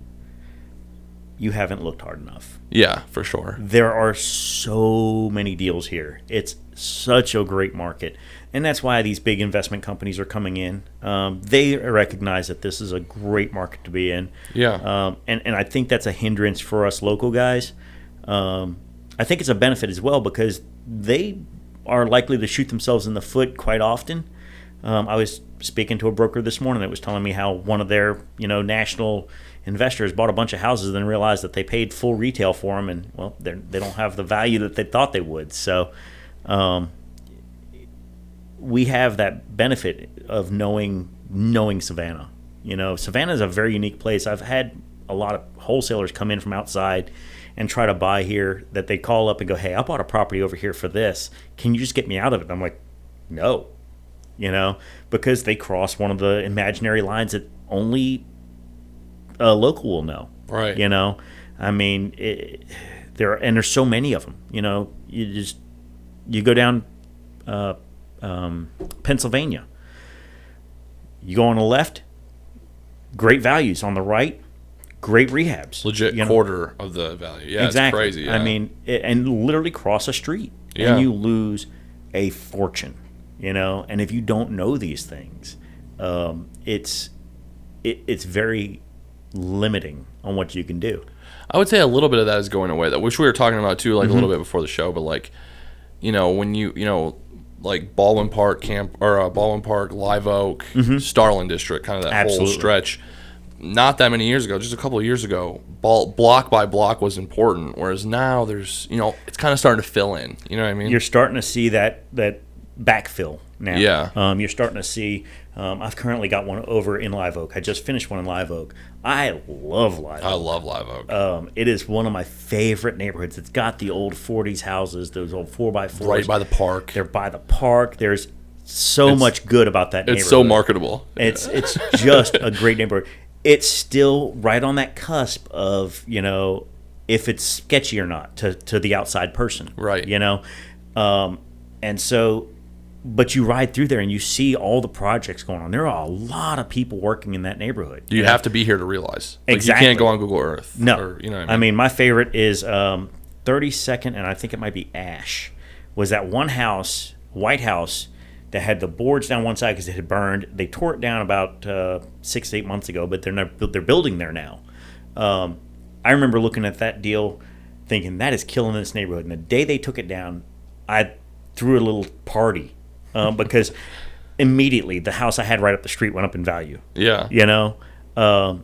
you haven't looked hard enough. yeah, for sure. There are so many deals here. It's such a great market. And that's why these big investment companies are coming in. Um, they recognize that this is a great market to be in. Yeah. Um, and, and I think that's a hindrance for us local guys. Um, I think it's a benefit as well because they are likely to shoot themselves in the foot quite often. Um, I was speaking to a broker this morning that was telling me how one of their you know national investors bought a bunch of houses and then realized that they paid full retail for them and well they don't have the value that they thought they would. So um, we have that benefit of knowing knowing Savannah. You know, Savannah is a very unique place. I've had a lot of wholesalers come in from outside and try to buy here that they call up and go, "Hey, I bought a property over here for this. Can you just get me out of it?" I'm like, "No." You know, because they cross one of the imaginary lines that only a local will know. Right. You know, I mean, it, there are, and there's so many of them. You know, you just you go down uh, um, Pennsylvania. You go on the left, great values. On the right, great rehabs. Legit you know? quarter of the value. Yeah, exactly. it's crazy. I mean, it, and literally cross a street, Yeah. and you lose a fortune. You know, and if you don't know these things, um, it's it, it's very limiting on what you can do. I would say a little bit of that is going away, though, which we were talking about too, like a Mm-hmm. little bit before the show. But like, you know, when you you know, like Baldwin Park Camp or uh, Baldwin Park, Live Oak, Starland District, kind of that Mm-hmm. Absolutely. whole stretch. Not that many years ago, just a couple of years ago, ball, block by block was important. Whereas now there's, you know, it's kind of starting to fill in. You know what I mean? You're starting to see that that backfill now. Yeah. Um, you're starting to see. Um, I've currently got one over in Live Oak. I just finished one in Live Oak. I love Live Oak. I love Live Oak. Um, it is one of my favorite neighborhoods. It's got the old 40s houses, those old 4x4s. right by the park. They're by the park. There's so much good about that neighborhood. It's so marketable. It's it's just a great neighborhood. It's still right on that cusp of you know if it's sketchy or not to to the outside person, Right. You know, um, and so, but you ride through there and you see all the projects going on. There are a lot of people working in that neighborhood. You know? have to be here to realize. Like, Exactly. You can't go on Google Earth. No, Or, you know what I mean, my favorite is um, 32nd, and I think it might be Ash. Was that one house, White House, that had the boards down one side because it had burned. They tore it down about uh, six, eight months ago, but they're not, they're building there now. Um, I remember looking at that deal, thinking that is killing this neighborhood. And the day they took it down, I threw a little party um, because immediately the house I had right up the street went up in value Yeah. you know, um,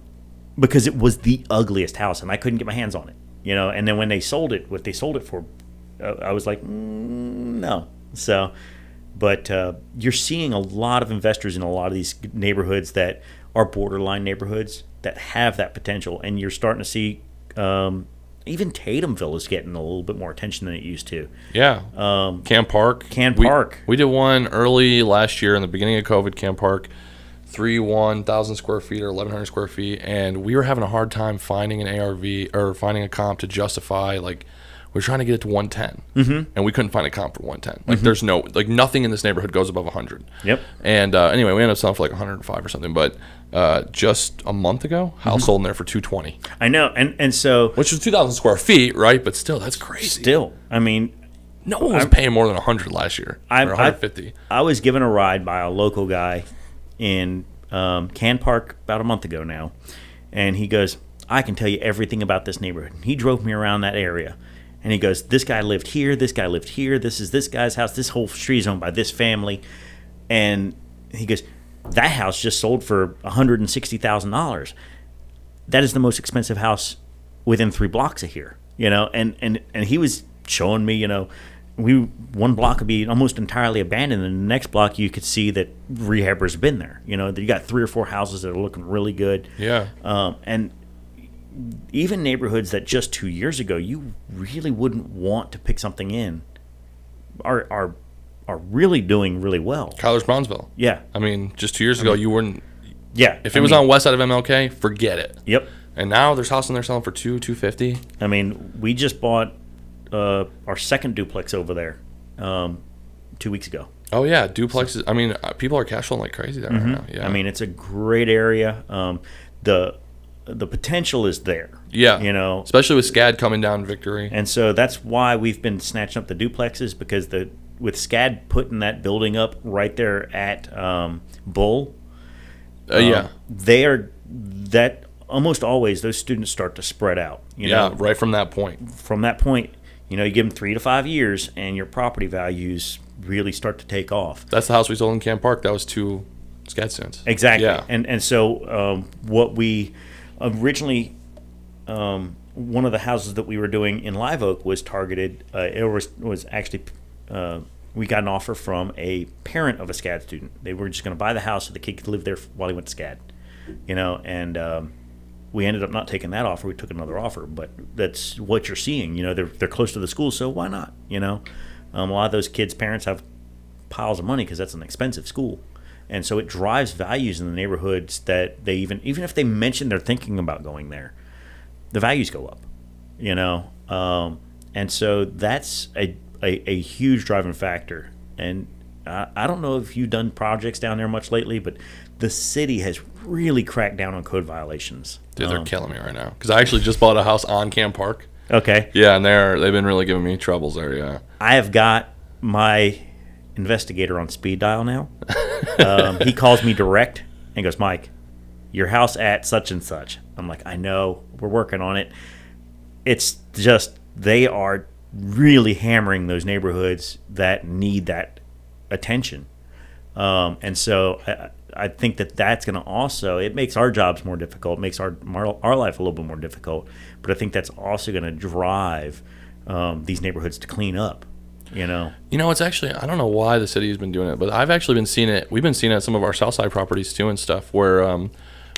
because it was the ugliest house and I couldn't get my hands on it, you know. And then when they sold it, what they sold it for, uh, I was like, mm, no. So, but uh, you're seeing a lot of investors in a lot of these neighborhoods that are borderline neighborhoods that have that potential, and you're starting to see. Um, even Tatumville is getting a little bit more attention than it used to. Yeah. Um, Camp Park. We- Park. We did one early last year in the beginning of COVID, Camp Park. Three one thousand square feet or eleven hundred square feet, and we were having a hard time finding an ARV or finding a comp to justify. Like, we were trying to get it to one mm-hmm. and we couldn't find a comp for one ten. Like, there's no like nothing in this neighborhood goes above hundred. Yep. And uh, anyway, we ended up selling for like 105 or something. But uh, just a month ago, house sold in there for 220, I know, and and so which was 2,000 square feet, right? But still, that's crazy. still, I mean, no one was paying more than 100 last year I'm- or I- I was given a ride by a local guy in um, Can Park about a month ago now, and he goes, "I can tell you everything about this neighborhood." He drove me around that area, and he goes, "This guy lived here. This guy lived here. This is this guy's house. This whole street is owned by this family," and he goes, "That house just sold for one hundred and sixty thousand dollars." That is the most expensive house within three blocks of here, you know. And and and he was showing me, you know, we one block would be almost entirely abandoned, and the next block you could see that rehabbers have been there. You know, you got three or four houses that are looking really good. Yeah. Um, and even neighborhoods that just two years ago you really wouldn't want to pick something in are are are really doing really well. Cuyler's Brownsville. Yeah, I mean, just two years ago, you wouldn't. yeah. If I it was mean, on west side of MLK, forget it. yep. And now there's houses in there selling for two, two fifty. I mean, we just bought uh, our second duplex over there um, two weeks ago. Oh yeah, duplexes. I mean, uh, people are cash flowing like crazy there right now. Yeah. Mm-hmm. I mean, it's a great area. Um, the the potential is there. yeah, You know, especially with SCAD coming down Victory. and so that's why we've been snatching up the duplexes because the with SCAD putting that building up right there at um, Bull. Uh, yeah, um, they are that almost always those students start to spread out. You yeah, know, right from that point. from that point, you know, you give them three to five years, and your property values really start to take off. That's the house we sold in Camp Park. That was two SCAD cents. Exactly. Yeah. And and so um, what we originally um, one of the houses that we were doing in Live Oak was targeted. Uh, it was was actually uh, we got an offer from a parent of a SCAD student. They were just going to buy the house so the kid could live there while he went to SCAD. You know, and um, we ended up not taking that offer. We took another offer, but that's what you're seeing. You know, they're they're close to the school, so why not? You know, um, a lot of those kids' parents have piles of money because that's an expensive school, and so it drives values in the neighborhoods that they even even if they mention they're thinking about going there, the values go up. You know, um, and so that's a, a a huge driving factor. And I, I don't know if you've done projects down there much lately, but the city has really cracked down on code violations. Dude, they're Um, killing me right now because I actually just bought a house on Camp Park. okay. Yeah, and they're they've been really giving me troubles there. Yeah, I have got my investigator on speed dial now. um, he calls me direct and goes, Mike, your house at such and such. I'm like, I know, we're working on it. It's just, they are really hammering those neighborhoods that need that attention. Um, and so I, I think that that's going to also, it makes our jobs more difficult, makes our, our, life a little bit more difficult. But I think that's also going to drive um, these neighborhoods to clean up, you know? you know it's actually I don't know why the city has been doing it, but I've actually been seeing it. We've been seeing it at some of our Southside properties too and stuff where um,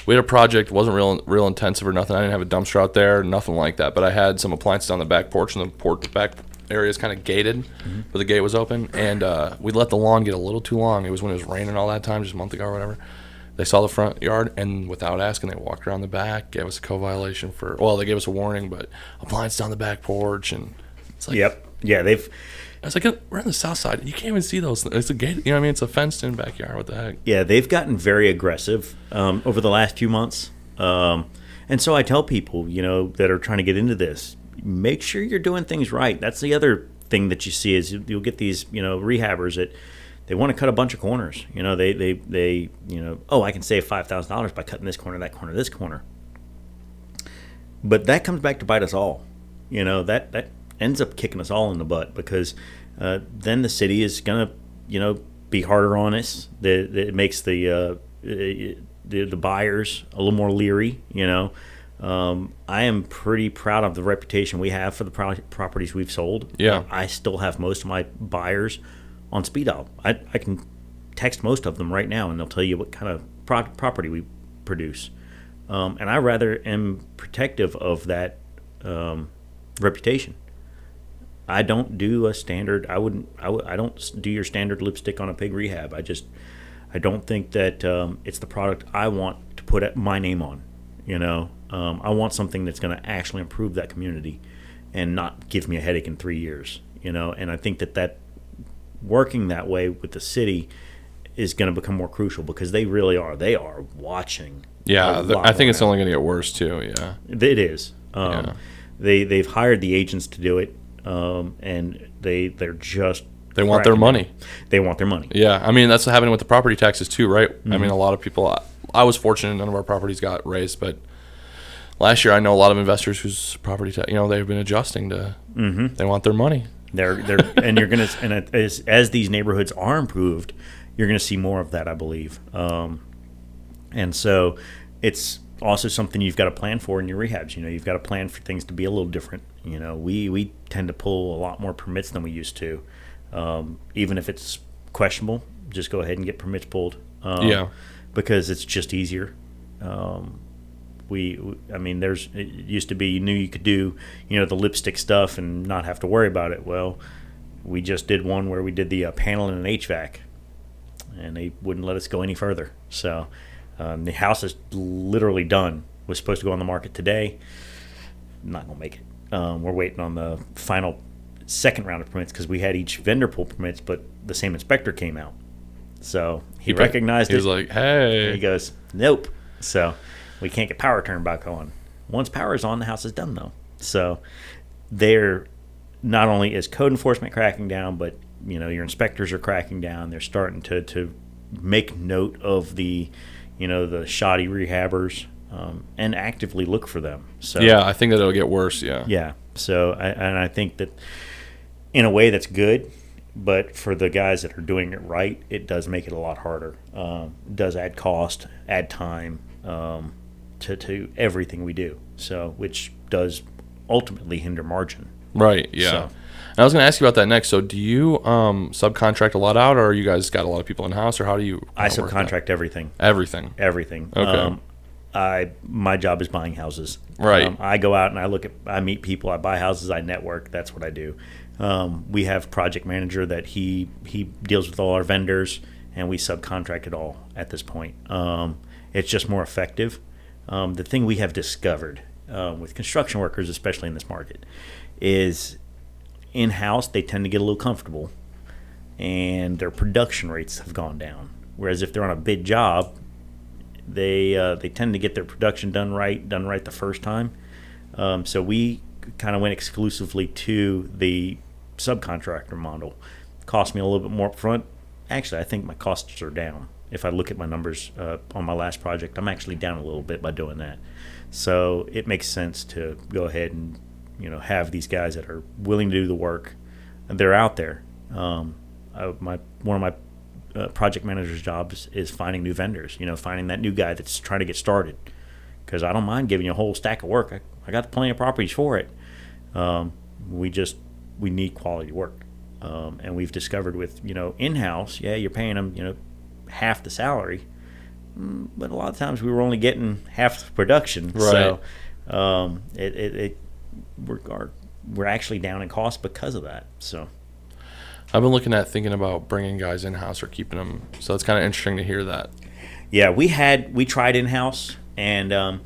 we had a project wasn't real real intensive or nothing. I didn't have a dumpster out there, nothing like that. But I had some appliances on the back porch, and the porch back area is kind of gated, but the gate was open, and uh, we let the lawn get a little too long. It was when it was raining all that time, just a month ago or whatever. They saw the front yard, and without asking, they walked around the back, gave us a code violation for. Well, they gave us a warning, but appliances on the back porch, and it's like, Yep. Yeah, they've, I was like, we're on the south side. You can't even see those. It's a gate. You know what I mean? It's a fenced-in backyard. What the heck? yeah, they've gotten very aggressive um, over the last few months. Um, and so I tell people, you know, that are trying to get into this, make sure you're doing things right. That's the other thing that you see is you- you'll get these, you know, rehabbers that they want to cut a bunch of corners. You know, they they they you know, oh, I can save five thousand dollars by cutting this corner, that corner, this corner. But that comes back to bite us all. You know that that ends up kicking us all in the butt because uh, then the city is gonna, you know, be harder on us. The, the- it makes the, uh, the the buyers a little more leery. You know, um, I am pretty proud of the reputation we have for the pro- properties we've sold. Yeah. I still have most of my buyers on speed dial. I, I can text most of them right now, and they'll tell you what kind of pro- property we produce. Um, and I rather am protective of that um, reputation. I don't do a standard. I wouldn't. I, w- I don't do your standard lipstick on a pig rehab. I just. I don't think that um, it's the product I want to put my name on. You know, um, I want something that's going to actually improve that community, and not give me a headache in three years. You know, and I think that that working that way with the city is going to become more crucial because they really are. They are watching. Yeah, the, I think it's only going to get worse too. Yeah, It is. Um, Yeah. They they've hired the agents to do it, um, and they they're just they want their money. They want their money. Yeah, I mean that's happening with the property taxes too, right? I Mm-hmm. mean a lot of people. I, I was fortunate; none of our properties got raised, but last year I know a lot of investors whose property tax, you know, they've been adjusting to. Mm-hmm. They want their money. They're they're and you're gonna and as as these neighborhoods are improved, you're gonna see more of that, I believe. Um, and so it's also something you've got to plan for in your rehabs. You know, you've got to plan for things to be a little different. You know, we we tend to pull a lot more permits than we used to, um, even if it's questionable. Just go ahead and get permits pulled. Um, Yeah. because it's just easier. Um, we, I mean, there's it used to be you knew you could do, you know, the lipstick stuff and not have to worry about it. Well, we just did one where we did the uh, panel and an HVAC, and they wouldn't let us go any further. So um, the house is literally done. Was supposed to go on the market today. Not gonna make it. Um, we're waiting on the final second round of permits because we had each vendor pull permits, but the same inspector came out. So he, He recognized He it. was like, "Hey." He goes, nope. So we can't get power turned back on. Once power is on, the house is done though. So they're not only is code enforcement cracking down, but you know your inspectors are cracking down. They're starting to to make note of the you know the shoddy rehabbers um, and actively look for them. So yeah, I think that it'll get worse. Yeah. yeah. So I, and I think that in a way that's good, but for the guys that are doing it right, it does make it a lot harder. Um, it does add cost, add time um, to to everything we do. So which does ultimately hinder margin. Right. Yeah. So- And I was going to ask you about that next. So, do you um, subcontract a lot out, or are you guys got a lot of people in house, or how do you? I kinda work that? subcontract everything. everything. everything. Okay. Um, I my job is buying houses. Right. Um, I go out and I look at I meet people. I buy houses. I network. That's what I do. Um, we have project manager that he he deals with all our vendors and we subcontract it all at this point. Um, it's just more effective. Um, the thing we have discovered uh, with construction workers, especially in this market, is in house they tend to get a little comfortable and their production rates have gone down. Whereas if they're on a bid job, they uh, they tend to get their production done right, done right the first time. Um, so we kind of went exclusively to the subcontractor model. Cost me a little bit more upfront. Actually, I think my costs are down. If I look at my numbers uh, on my last project, I'm actually down a little bit by doing that. So it makes sense to go ahead and you know have these guys that are willing to do the work. They're out there. Um, I, my one of my uh, project manager's jobs is finding new vendors. You know, finding that new guy that's trying to get started. Because I don't mind giving you a whole stack of work. I, I got plenty of properties for it. Um, we just we need quality work, um, and we've discovered with you know in house, yeah, you're paying them you know half the salary, Mm, but a lot of times we were only getting half the production. So um, it, it, it we're our, we're actually down in cost because of that. So. I've been looking at thinking about bringing guys in house or keeping them. So it's kind of interesting to hear that. Yeah, we had we tried in house, and um,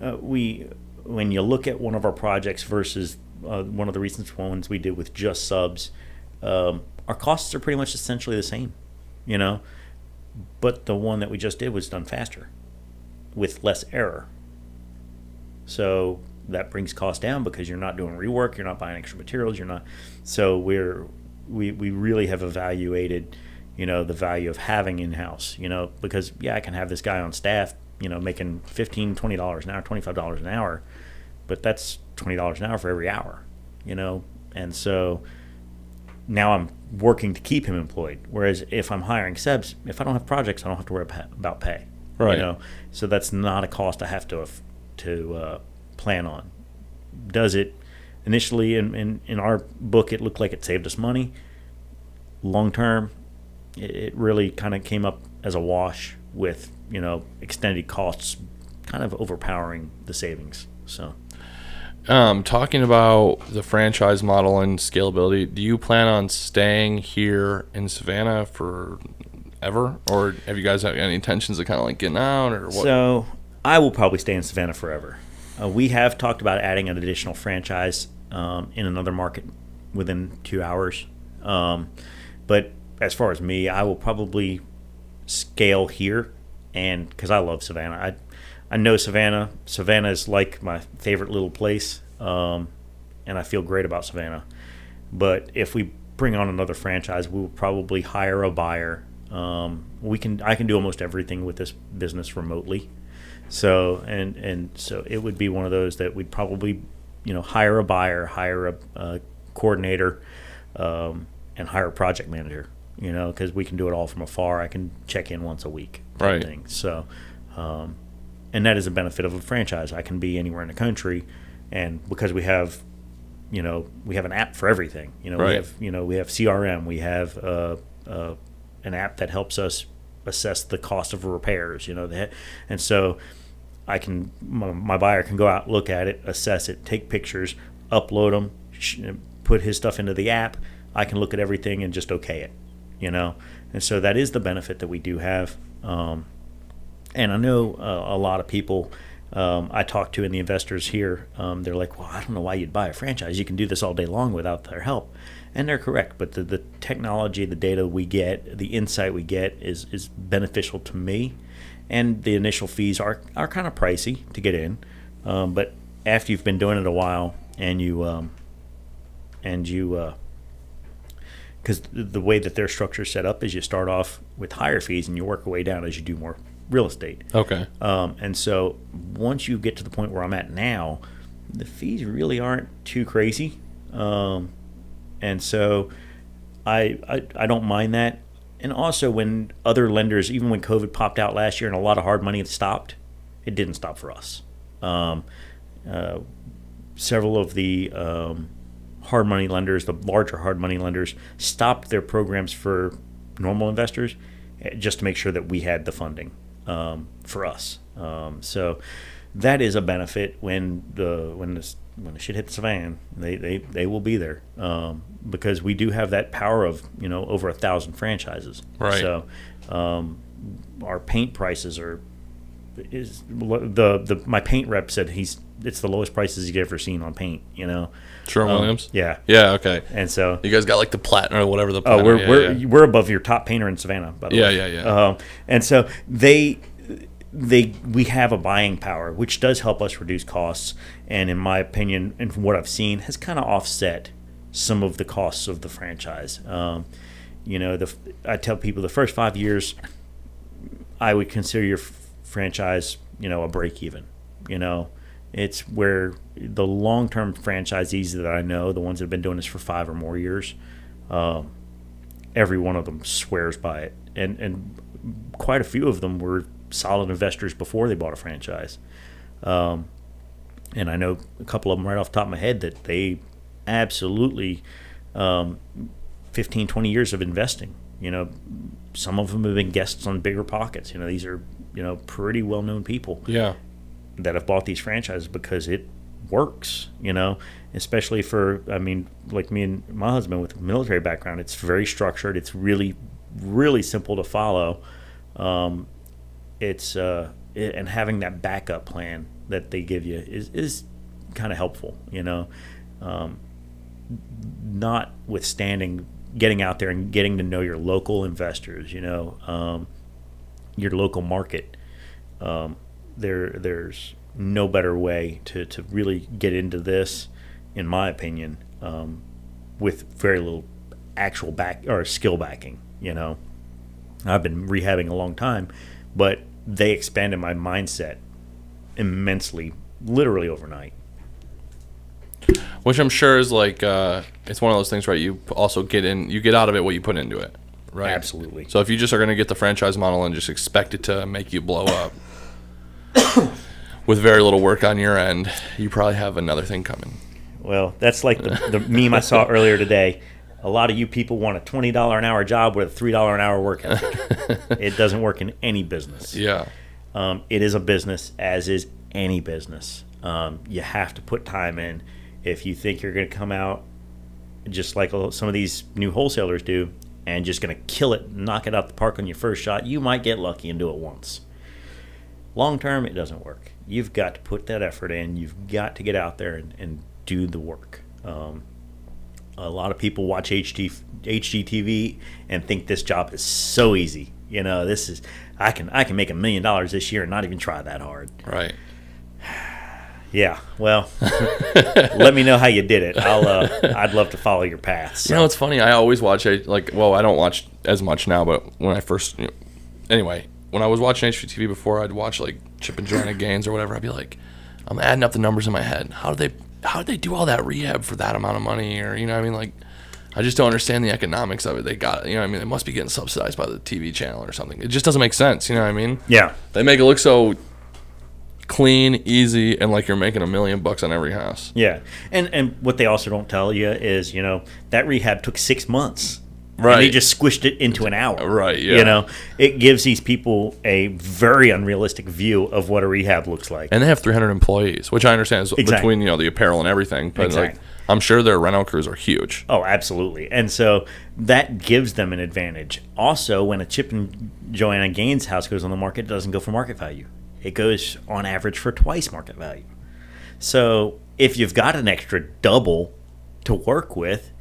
uh, we when you look at one of our projects versus uh, one of the recent ones we did with just subs, um, our costs are pretty much essentially the same, you know. But the one that we just did was done faster, with less error. So that brings cost down because you're not doing rework, you're not buying extra materials, you're not. So we're we we really have evaluated, you know, the value of having in house, you know, because yeah, I can have this guy on staff, you know, making 15 20 dollars an hour, twenty five dollars an hour, but that's twenty dollars an hour for every hour, you know, and so now I'm working to keep him employed. Whereas if I'm hiring subs, if I don't have projects, I don't have to worry about about pay. Right. You know, so that's not a cost I have to to uh, plan on. Does it initially in, in in our book? It looked like it saved us money. Long term, it, it really kind of came up as a wash with you know extended costs, kind of overpowering the savings. So. Um, talking about the franchise model and scalability, do you plan on staying here in Savannah for ever, or have you guys have any intentions of kind of like getting out, or what? So I will probably stay in Savannah forever. Uh, we have talked about adding an additional franchise um, in another market within two hours. Um, but as far as me, I will probably scale here, and because I love Savannah, I I know Savannah. Savannah is like my favorite little place, um, and I feel great about Savannah. But if we bring on another franchise, we will probably hire a buyer. Um, we can I can do almost everything with this business remotely. So and and so it would be one of those that we'd probably you know hire a buyer, hire a, a coordinator, um, and hire a project manager. You know because we can do it all from afar. I can check in once a week. Right. Thing. So. Um, and that is a benefit of a franchise. I can be anywhere in the country, and because we have, you know, we have an app for everything. You know, we have you know we have CRM, we have uh, uh, an app that helps us assess the cost of repairs. You know, that, and so I can my, my buyer can go out, look at it, assess it, take pictures, upload them, sh- put his stuff into the app. I can look at everything and just okay it, you know. And so that is the benefit that we do have. Um, and I know uh, a lot of people um, I talk to in the investors here, um, they're like, well, I don't know why you'd buy a franchise. You can do this all day long without their help. And they're correct. But the, the technology, the data we get, the insight we get is, is beneficial to me. And the initial fees are, are kind of pricey to get in. Um, but after you've been doing it a while and you, um, and you, because uh, the way that their structure is set up is you start off with higher fees and you work your way down as you do more real estate. Okay. Um, and so once you get to the point where I'm at now, the fees really aren't too crazy. Um, and so I, I, I don't mind that. And also when other lenders, even when COVID popped out last year and a lot of hard money stopped, it didn't stop for us. Um, uh, several of the um, hard money lenders, the larger hard money lenders, stopped their programs for normal investors eh, just to make sure that we had the funding um, for us. Um, so that is a benefit when the when the when the shit hits the fan, they they, they will be there um, because we do have that power of you know over a thousand franchises. Right. So um, our paint prices are is the the my paint rep said he's it's the lowest prices he's ever seen on paint. You know. Sherwin Um, Williams. Yeah. Yeah. Okay. And so You guys got like the platinum or whatever the. Oh, we're yeah, we're yeah. we're above your top painter in Savannah, by the Yeah, way. yeah, yeah. Um, and so they they we have a buying power, which does help us reduce costs, and in my opinion, and from what I've seen, has kind of offset some of the costs of the franchise. Um, you know, the I tell people the first five years, I would consider your f- franchise, you know, a break even. You know, it's where the long term franchisees that I know, the ones that have been doing this for five or more years, um, every one of them swears by it, and and quite a few of them were solid investors before they bought a franchise. Um, and I know a couple of them right off the top of my head that they absolutely um, 15, 20 years of investing. You know, some of them have been guests on BiggerPockets. You know, these are you know pretty well known people Yeah. that have bought these franchises because it works, you know, especially for, I mean, like me and my husband with a military background, it's very structured. It's really, really simple to follow. Um, it's, uh, it, and having that backup plan that they give you is, is kind of helpful, you know, um, notwithstanding getting out there and getting to know your local investors, you know, um, your local market. Um, there, there's no better way to, to really get into this, in my opinion, um, with very little actual back or skill backing. You know, I've been rehabbing a long time, but they expanded my mindset immensely, literally overnight. Which I'm sure is like uh, it's one of those things, right? You also get in, you get out of it what you put into it, right? Absolutely. So if you just are going to get the franchise model and just expect it to make you blow up with very little work on your end, you probably have another thing coming. Well, that's like the, the meme I saw earlier today. A lot of you people want a twenty dollar an hour job with a three dollar an hour work ethic. it doesn't work in any business. Yeah. Um, it is a business, as is any business. Um, you have to put time in. If you think you're going to come out just like some of these new wholesalers do and just going to kill it, knock it out the park on your first shot, you might get lucky and do it once. Long term, it doesn't work. You've got to put that effort in. You've got to get out there and, and do the work. Um, a lot of people watch HG, HGTV and think this job is so easy. You know, this is I can I can make a million dollars this year and not even try that hard. Right. Yeah, well, let me know how you did it. I'll uh, I'd love to follow your path. You know, it's funny. I always watch like well, I don't watch as much now, but when I first, you know, anyway, when I was watching HGTV before, I'd watch like Chip and Joanna Gaines or whatever. I'd be like, I'm adding up the numbers in my head. How do they how did they do all that rehab for that amount of money? Or you know, I mean, like, I just don't understand the economics of it. They got you know, I mean, they must be getting subsidized by the TV channel or something. It just doesn't make sense. You know what I mean? yeah, They make it look so clean, easy, and like you're making a million bucks on every house. yeah, and and what they also don't tell you is you know that rehab took six months. And they just squished it into an hour. Right, yeah. You know, it gives these people a very unrealistic view of what a rehab looks like. and they have 300 employees, which I understand is Exactly. between you know the apparel and everything. But Exactly. like I'm sure their rental crews are huge. Oh, absolutely. And so that gives them an advantage. Also, when a Chip and Joanna Gaines house goes on the market, it doesn't go for market value. It goes on average for twice market value. So if you've got an extra double to work with,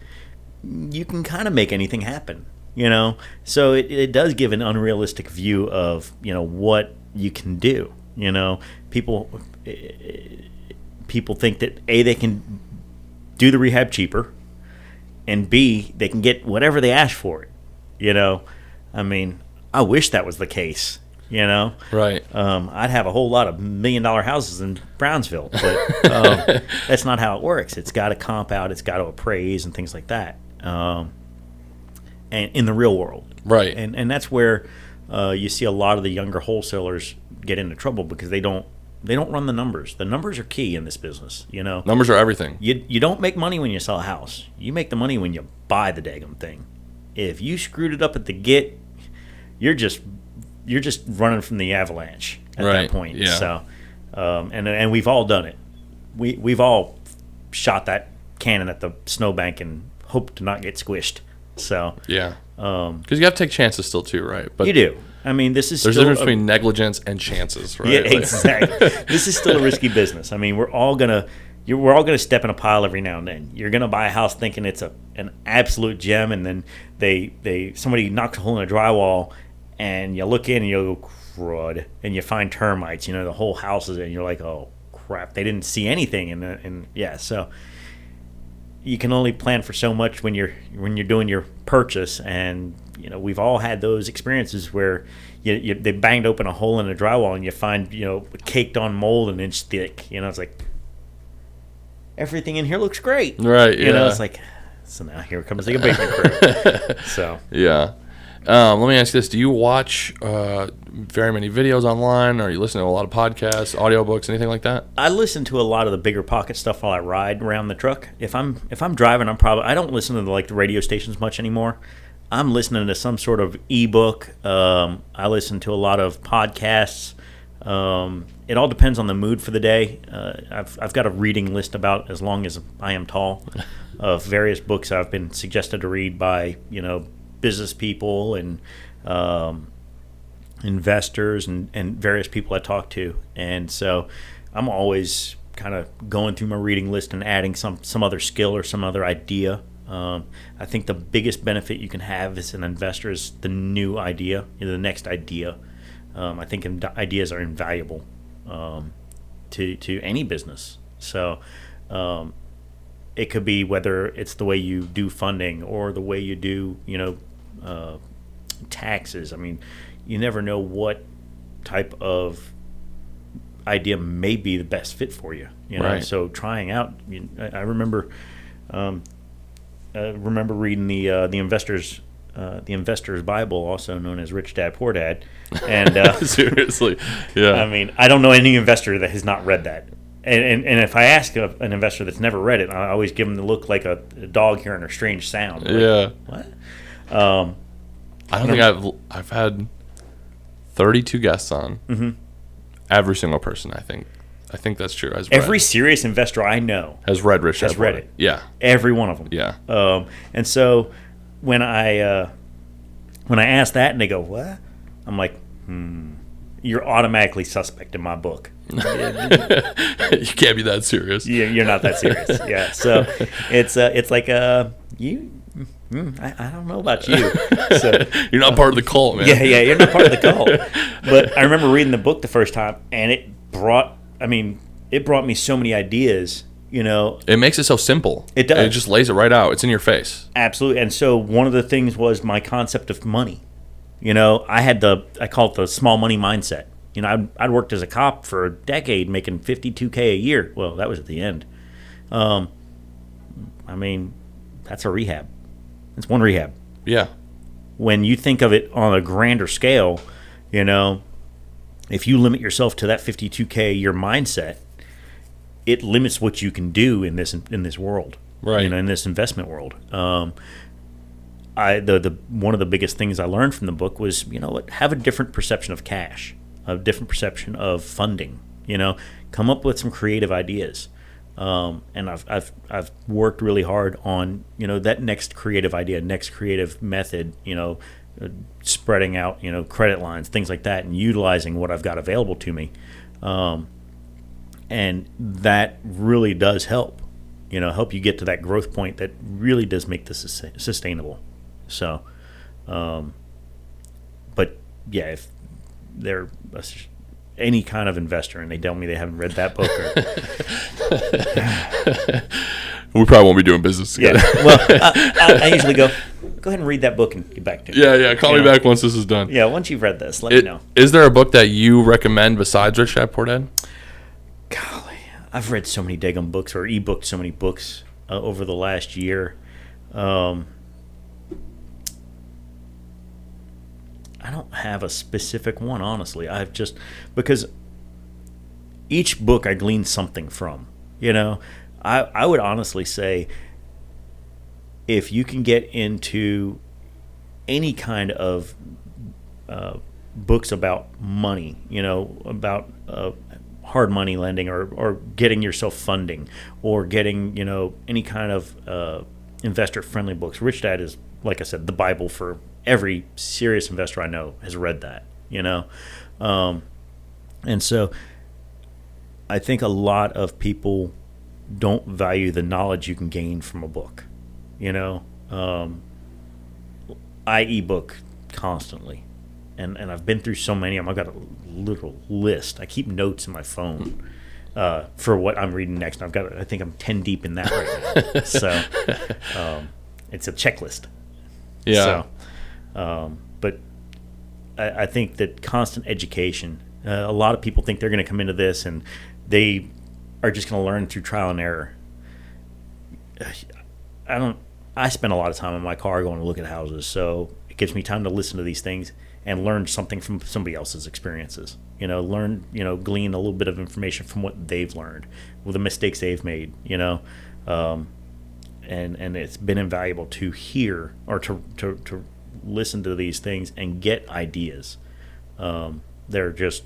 you can kind of make anything happen. You know, so it, it does give an unrealistic view of you know what you can do. You know, people people think that a they can do the rehab cheaper, and b they can get whatever they ask for it. You know, I mean, I wish that was the case. You know, Right. um, I'd have a whole lot of million dollar houses in Brownsville, but um, that's not how it works. It's got to comp out, it's got to appraise, and things like that. Um, and in the real world, Right. and and that's where uh, you see a lot of the younger wholesalers get into trouble because they don't they don't run the numbers. The numbers are key in this business. You know, Numbers are everything. you you don't make money when you sell a house. You make the money when you buy the daggum thing. If you screwed it up at the get, you're just you're just running from the avalanche at Right, that point. yeah. So, um, and and we've all done it. We we've all shot that cannon at the snowbank and hoped to not get squished. So Yeah. um, Because you have to take chances still too, right? But you do. I mean, this is there's a difference a- between negligence and chances, right? yeah, exactly. this is still a risky business. I mean, we're all gonna you're, we're all gonna step in a pile every now and then. You're gonna buy a house thinking it's a an absolute gem, and then they they somebody knocks a hole in a drywall, and you look in and you go crud, and you find termites. You know, the whole house is in. You're like, oh crap, they didn't see anything, and and yeah, so you can only plan for so much when you're when you're doing your purchase. And you know we've all had those experiences where you, you they banged open a hole in the drywall and you find you know caked on mold an inch thick. You know it's like everything in here looks great. Right, you know it's like so now here comes the abatement crew. So. Yeah. Um, let me ask this: Do you watch uh, very many videos online, or you listen to a lot of podcasts, audiobooks, anything like that? I listen to a lot of the bigger pocket stuff while I ride around the truck. If I'm if I'm driving, I'm probably I don't listen to the, like the radio stations much anymore. I'm listening to some sort of ebook. Um, I listen to a lot of podcasts. Um, it all depends on the mood for the day. Uh, I've I've got a reading list about as long as I am tall of various books I've been suggested to read by you know business people and um, investors and, and various people I talk to. And so I'm always kind of going through my reading list and adding some, some other skill or some other idea. Um, I think the biggest benefit you can have as an investor is the new idea, you know, the next idea. Um, I think ideas are invaluable um, to, to any business. So um, it could be whether it's the way you do funding or the way you do, you know, uh, taxes. I mean, you never know what type of idea may be the best fit for you. You know, Right. so trying out. You, I, I remember, um, uh, remember reading the uh, the investors. Uh, the Investor's Bible, also known as Rich Dad Poor Dad, and uh, Seriously, yeah. I mean, I don't know any investor that has not read that. And, and, and if I ask a, an investor that's never read it, I always give them the look like a, a dog hearing a strange sound. Like, yeah. What? Um, I don't think I've I've had 32 guests on. Mm-hmm. Every single person, I think, I think that's true. Has every read, serious investor I know, has read Rich has Dad read Poor it. Yeah, every one of them. yeah, Um, and so when I uh, when I ask that and they go, "What?" I'm like, "Hmm." You're automatically suspect in my book. you can't be that serious. You- You're not that serious. yeah. So it's uh, it's like uh, you. Mm, I, I don't know about you. So You're not part of the cult, man. Yeah, yeah, you're not part of the cult. But I remember reading the book the first time, and it brought. I mean, it brought me so many ideas. You know, It makes it so simple. It does. It just lays it right out. It's in your face. absolutely. And so one of the things was my concept of money. You know, I had the I call it the small money mindset. You know, I'd, I'd worked as a cop for a decade, making fifty two k a year. Well, that was at the end. Um, I mean, that's a rehab. It's one rehab. Yeah. when you think of it on a grander scale, you know, if you limit yourself to that 52k a year mindset, it limits what you can do in this in this world, Right. You know, in this investment world. Um, I the the one of the biggest things I learned from the book was you know have a different perception of cash, a different perception of funding. You know, come up with some creative ideas. Um, and I've, I've I've worked really hard on you know that next creative idea, next creative method, you know, uh, spreading out you know credit lines, things like that, and utilizing what I've got available to me, um, and that really does help, you know, help you get to that growth point that really does make this sustainable. So, um, but yeah, if they're any kind of investor and they tell me they haven't read that book or We probably won't be doing business together. Yeah. Well, I, I, I usually go, go ahead and read that book and get back to me. Yeah, yeah. Call You me know? back once this is done. Yeah, once you've read this, let It- me know. Is there a book that you recommend besides Rich Dad Poor Dad? Golly, I've read so many daggum books or e-booked so many books uh, over the last year. Um, I don't have a specific one, honestly. I've just because each book I glean something from. You know, I I would honestly say if you can get into any kind of uh, books about money, you know, about uh, hard money lending or, or getting yourself funding or getting, you know, any kind of uh, investor friendly books. Rich Dad is, like I said, the Bible for every serious investor I know has read that, you know. Um, and so I think a lot of people don't value the knowledge you can gain from a book, you know. Um, I ebook constantly, and and I've been through so many of them. I've got a literal list. I keep notes in my phone uh, for what I'm reading next. I've got I think I'm ten deep in that right now. so um, it's a checklist. Yeah. So, um, but I, I think that constant education. Uh, a lot of people think they're going to come into this and they are just going to learn through trial and error. I don't. I spend a lot of time in my car going to look at houses, so it gives me time to listen to these things and learn something from somebody else's experiences. You know, learn, you know, glean a little bit of information from what they've learned, with the mistakes they've made. You know, um, and and it's been invaluable to hear or to to, to listen to these things and get ideas. Um, they're just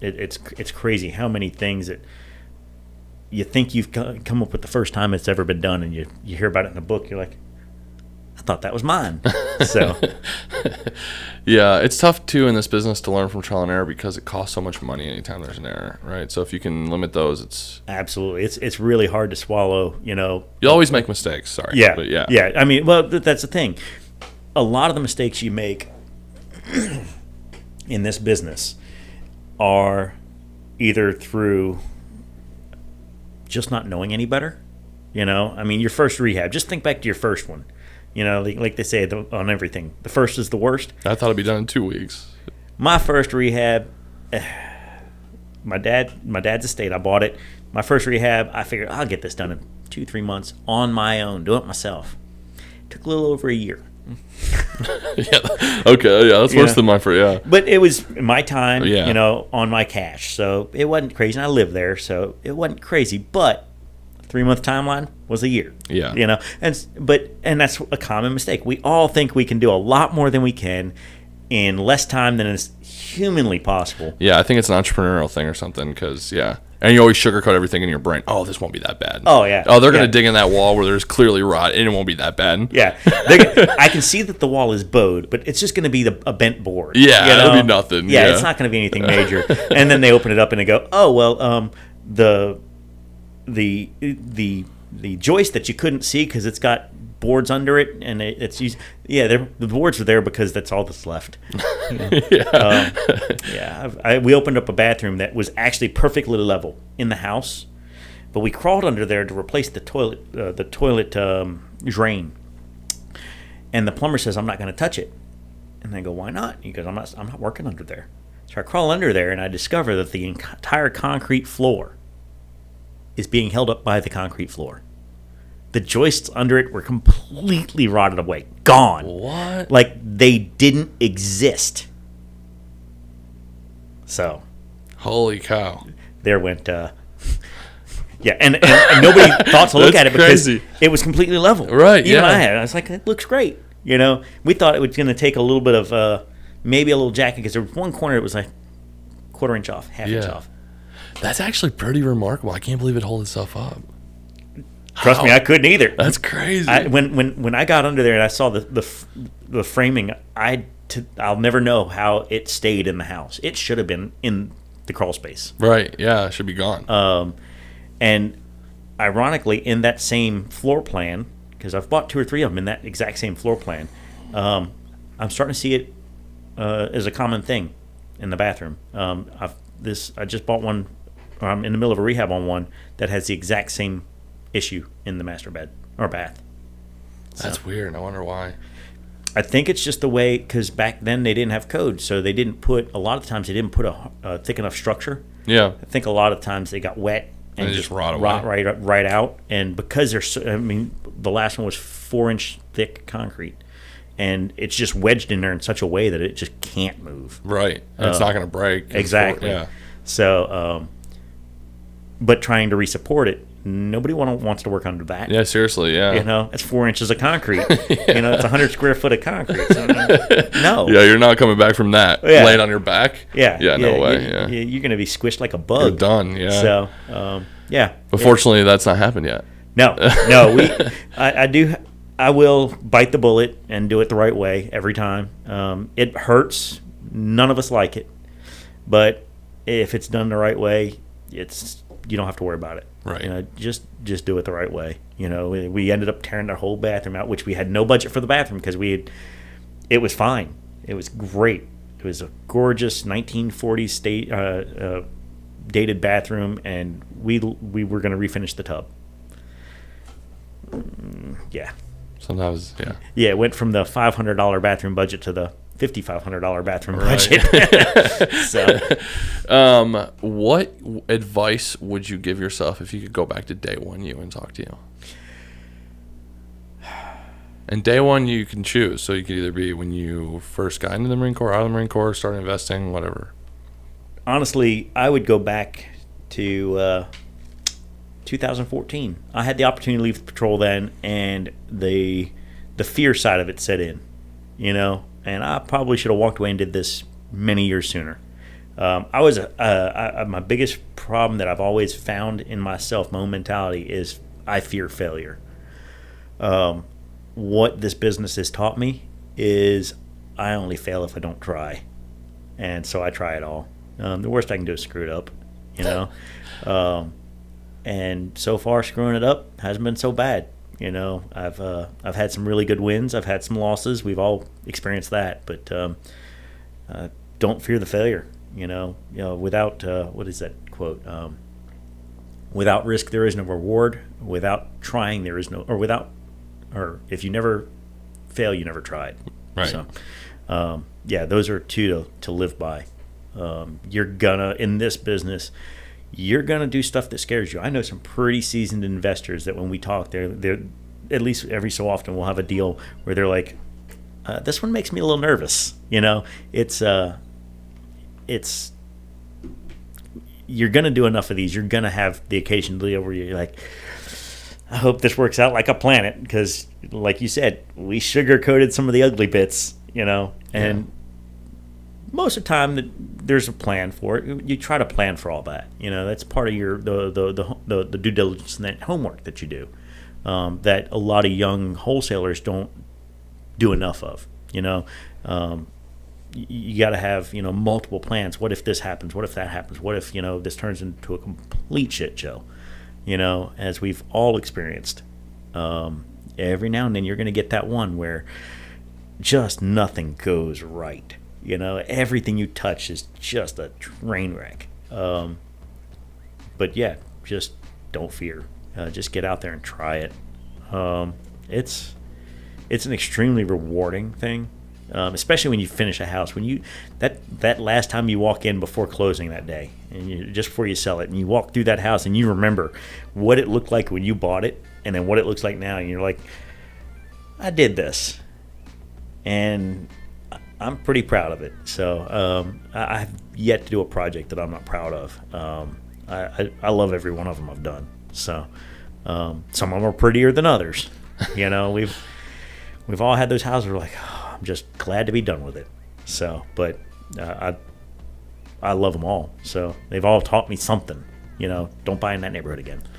it, it's it's crazy how many things that you think you've come up with the first time it's ever been done, and you you hear about it in a book, you're like, I thought that was mine. so Yeah, it's tough too in this business to learn from trial and error because it costs so much money anytime there's an error, right? So if you can limit those, it's absolutely, it's it's really hard to swallow. You know, you'll always make mistakes. Sorry, Yeah, but yeah, yeah. I mean, well, th- that's the thing. A lot of the mistakes you make in this business are either through just not knowing any better. You know, I mean, your first rehab. Just think back to your first one. You know, like, like they say the, on everything, the first is the worst. I thought it'd be done in two weeks. My first rehab, my dad, my dad's estate. I bought it. My first rehab, I figured I'll get this done in two, three months on my own, do it myself. It Took a little over a year. yeah, okay, yeah, that's worse than my first. Yeah, But it was my time, Yeah. you know, on my cash. So it wasn't crazy. And I lived there, so it wasn't crazy. But three month timeline was a year. Yeah. You know, and but and that's a common mistake. We all think we can do a lot more than we can in less time than is humanly possible. yeah, I think it's an entrepreneurial thing or something. Because yeah, and you always sugarcoat everything in your brain. Oh, this won't be that bad. Oh, yeah. Oh, they're gonna Yeah. dig in that wall where there's clearly rot, and it won't be that bad. Yeah, I can see that the wall is bowed, but it's just going to be the, a bent board. Yeah, it'll be nothing, Yeah, yeah. it's not going to be anything major. and then they open it up and they go, "Oh well, um, the the the the joist that you couldn't see because it's got boards under it, and it, it's used. Yeah, the boards are there because that's all that's left. yeah. Yeah, I've, I, we opened up a bathroom that was actually perfectly level in the house, but we crawled under there to replace the toilet uh, the toilet um, drain. And the plumber says, "I'm not going to touch it." And I go, "Why not?" He goes, "I'm not. I'm not working under there." So I crawl under there, and I discover that the entire concrete floor is being held up by the concrete floor. The joists under it were completely rotted away, gone what? like they didn't exist. So Holy cow! there went, uh, yeah, and, and, and nobody thought to look at it because crazy. it was completely level. Right, Even yeah. I had. it. I was like, it looks great. You know, we thought it was going to take a little bit of uh, maybe a little jacking because there was one corner that was like quarter inch off, half inch off. That's actually pretty remarkable. I can't believe it holds itself up. Trust me, I couldn't either. That's crazy. I, when when when I got under there and I saw the the, the framing, I I'll never know how it stayed in the house. It should have been in the crawl space. right. Yeah. It should be gone. Um, and ironically, in that same floor plan, because I've bought two or three of them in that exact same floor plan, um, I'm starting to see it uh, as a common thing in the bathroom. Um, I've this I just bought one. Or I'm in the middle of a rehab on one that has the exact same issue in the master bed or bath. That's weird. I wonder why. I think it's just the way because back then they didn't have code, so they didn't put a lot of times they didn't put a, a thick enough structure. Yeah. I think a lot of times they got wet And they just rot rot away. right right out. And because they're, so, I mean, the last one was four inch thick concrete, and it's just wedged in there in such a way that it just can't move. Right. And it's not going to break. Exactly. Yeah. So, um, but trying to resupport it, nobody want, wants to work under that. Yeah. Seriously. Yeah. You know, it's four inches of concrete. You know, it's a hundred square foot of concrete. So no. Yeah. You're not coming back from that. Yeah. Laid on your back. Yeah, Yeah. No way. you- yeah. you- You're going to be squished like a You're bug. done. Yeah. So, um, yeah. but fortunately, that's not happened yet. No, no, we. I, I do. I will bite the bullet and do it the right way every time. Um, it hurts. None of us like it, but if it's done the right way, it's you don't have to worry about it. Right. You know, just just do it the right way. You know, we, we ended up tearing the whole bathroom out, which we had no budget for the bathroom because we had. It was fine. It was great. It was a gorgeous 1940s state uh, uh, dated bathroom, and we we were going to refinish the tub. Mm, Yeah, Sometimes. Yeah. yeah. It went from the five hundred dollar bathroom budget to the fifty five hundred dollar bathroom Right. budget. so Um, what advice would you give yourself if you could go back to day one you and talk to you? And day one you can choose, so you could either be when you first got into the Marine Corps, out of the Marine Corps, started investing, whatever. honestly, I would go back to uh, 2014. I had the opportunity to leave the patrol then, and the the fear side of it set in, you know. And I probably should have walked away and did this many years sooner. Um, I was a, uh, my biggest problem that I've always found in myself, my own mentality, is I fear failure. Um, what this business has taught me is I only fail if I don't try and so I try it all. Um, the worst I can do is screw it up, you know. um, and so far, screwing it up hasn't been so bad. You know, I've uh, I've had some really good wins. I've had some losses. We've all experienced that, but um, uh, don't fear the failure. You know, you know, without uh, what is that quote? Um, without risk, there is no reward. Without trying, there is no, or without, or if you never fail, you never tried. Right. So, um, yeah, those are two to, to live by. Um, you're gonna in this business, you're gonna do stuff that scares you. I know some pretty seasoned investors that when we talk, they're they're at least every so often we'll have a deal where they're like, uh, "This one makes me a little nervous." You know, it's uh, it's you're gonna do enough of these. You're gonna have the occasion deal where you're like, I hope this works out like a planet because, like you said, we sugar coated some of the ugly bits, you know, and most of the time that there's a plan for it. You try to plan for all that, you know. That's part of your the the the, the, the due diligence and that homework that you do. Um, that a lot of young wholesalers don't do enough of, you know. Um, y- you got to have you know multiple plans. What if this happens? What if that happens? What if you know this turns into a complete shit show? You know, as we've all experienced. Um, every now and then you're going to get that one where just nothing goes right. You know, everything you touch is just a train wreck. Um, but yeah, just don't fear. Uh, just get out there and try it. Um, it's it's an extremely rewarding thing, um, especially when you finish a house. When you that that last time you walk in before closing that day, and you, just before you sell it, and you walk through that house, and you remember what it looked like when you bought it, and then what it looks like now, and you're like, I did this, and I'm pretty proud of it. So um, I, I've yet to do a project that I'm not proud of. Um, I, I, I love every one of them I've done. So um, some of them are prettier than others. You know, we've we've all had those houses where we're like, oh, I'm just glad to be done with it. So, but uh, I I love them all. So they've all taught me something. You know, don't buy in that neighborhood again.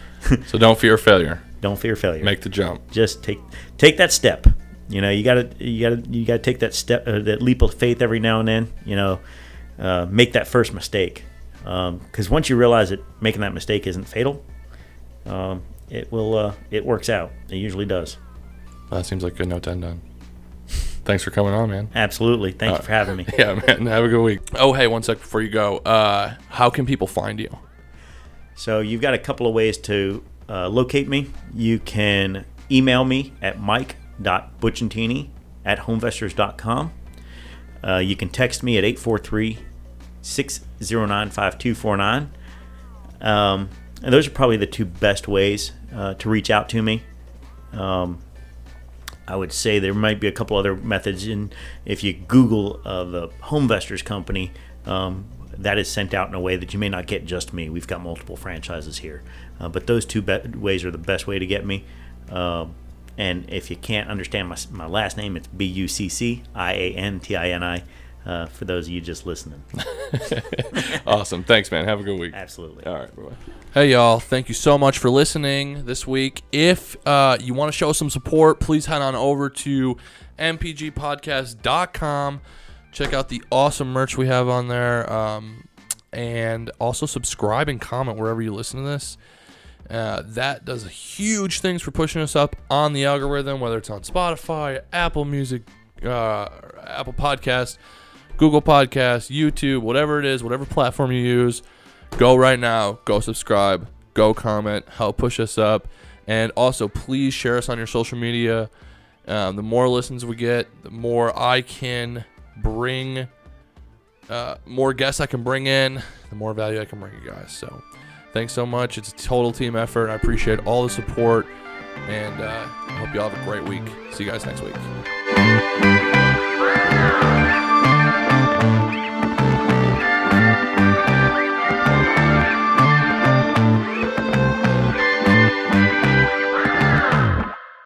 So don't fear failure. Don't fear failure. Make the jump. just take take that step. You know, you gotta you gotta you gotta take that step, uh, that leap of faith every now and then. You know, uh, make that first mistake. Because once you realize that making that mistake isn't fatal, um, it will uh, it works out. It usually does. That seems like a good note to end on. Thanks for coming on, man. Absolutely. Thank you for having me. Yeah, man. Have a good week. Oh, hey, one sec before you go. Uh, how can people find you? So you've got a couple of ways to uh, locate me. You can email me at mike.bucciantini at homevestors.com. Uh, you can text me at 843 609 5249. Um, And those are probably the two best ways uh, to reach out to me. Um, I would say there might be a couple other methods. And if you Google uh, the HomeVestors Company, um, that is sent out in a way that you may not get just me. We've got multiple franchises here, uh, but those two be- ways are the best way to get me. Um, and if you can't understand my, my last name, it's B U C C I A N T I N I. Uh, for those of you just listening, Awesome. Thanks, man. Have a good week. absolutely. All right, bye. Hey, y'all. Thank you so much for listening this week. If uh, you want to show some support, please head on over to mpgpodcast.com. Check out the awesome merch we have on there. Um, and also subscribe and comment wherever you listen to this. Uh, that does huge things for pushing us up on the algorithm, whether it's on Spotify, Apple Music, uh, Apple Podcast, Google Podcast, YouTube, whatever it is, whatever platform you use. Go right now, go subscribe, go comment, help push us up. And also, please share us on your social media. Um, the more listens we get, the more I can bring, uh, more guests I can bring in, the more value I can bring you guys. So, Thanks so much. It's a total team effort. I appreciate all the support, and uh, I uh, hope you all have a great week. See you guys next week.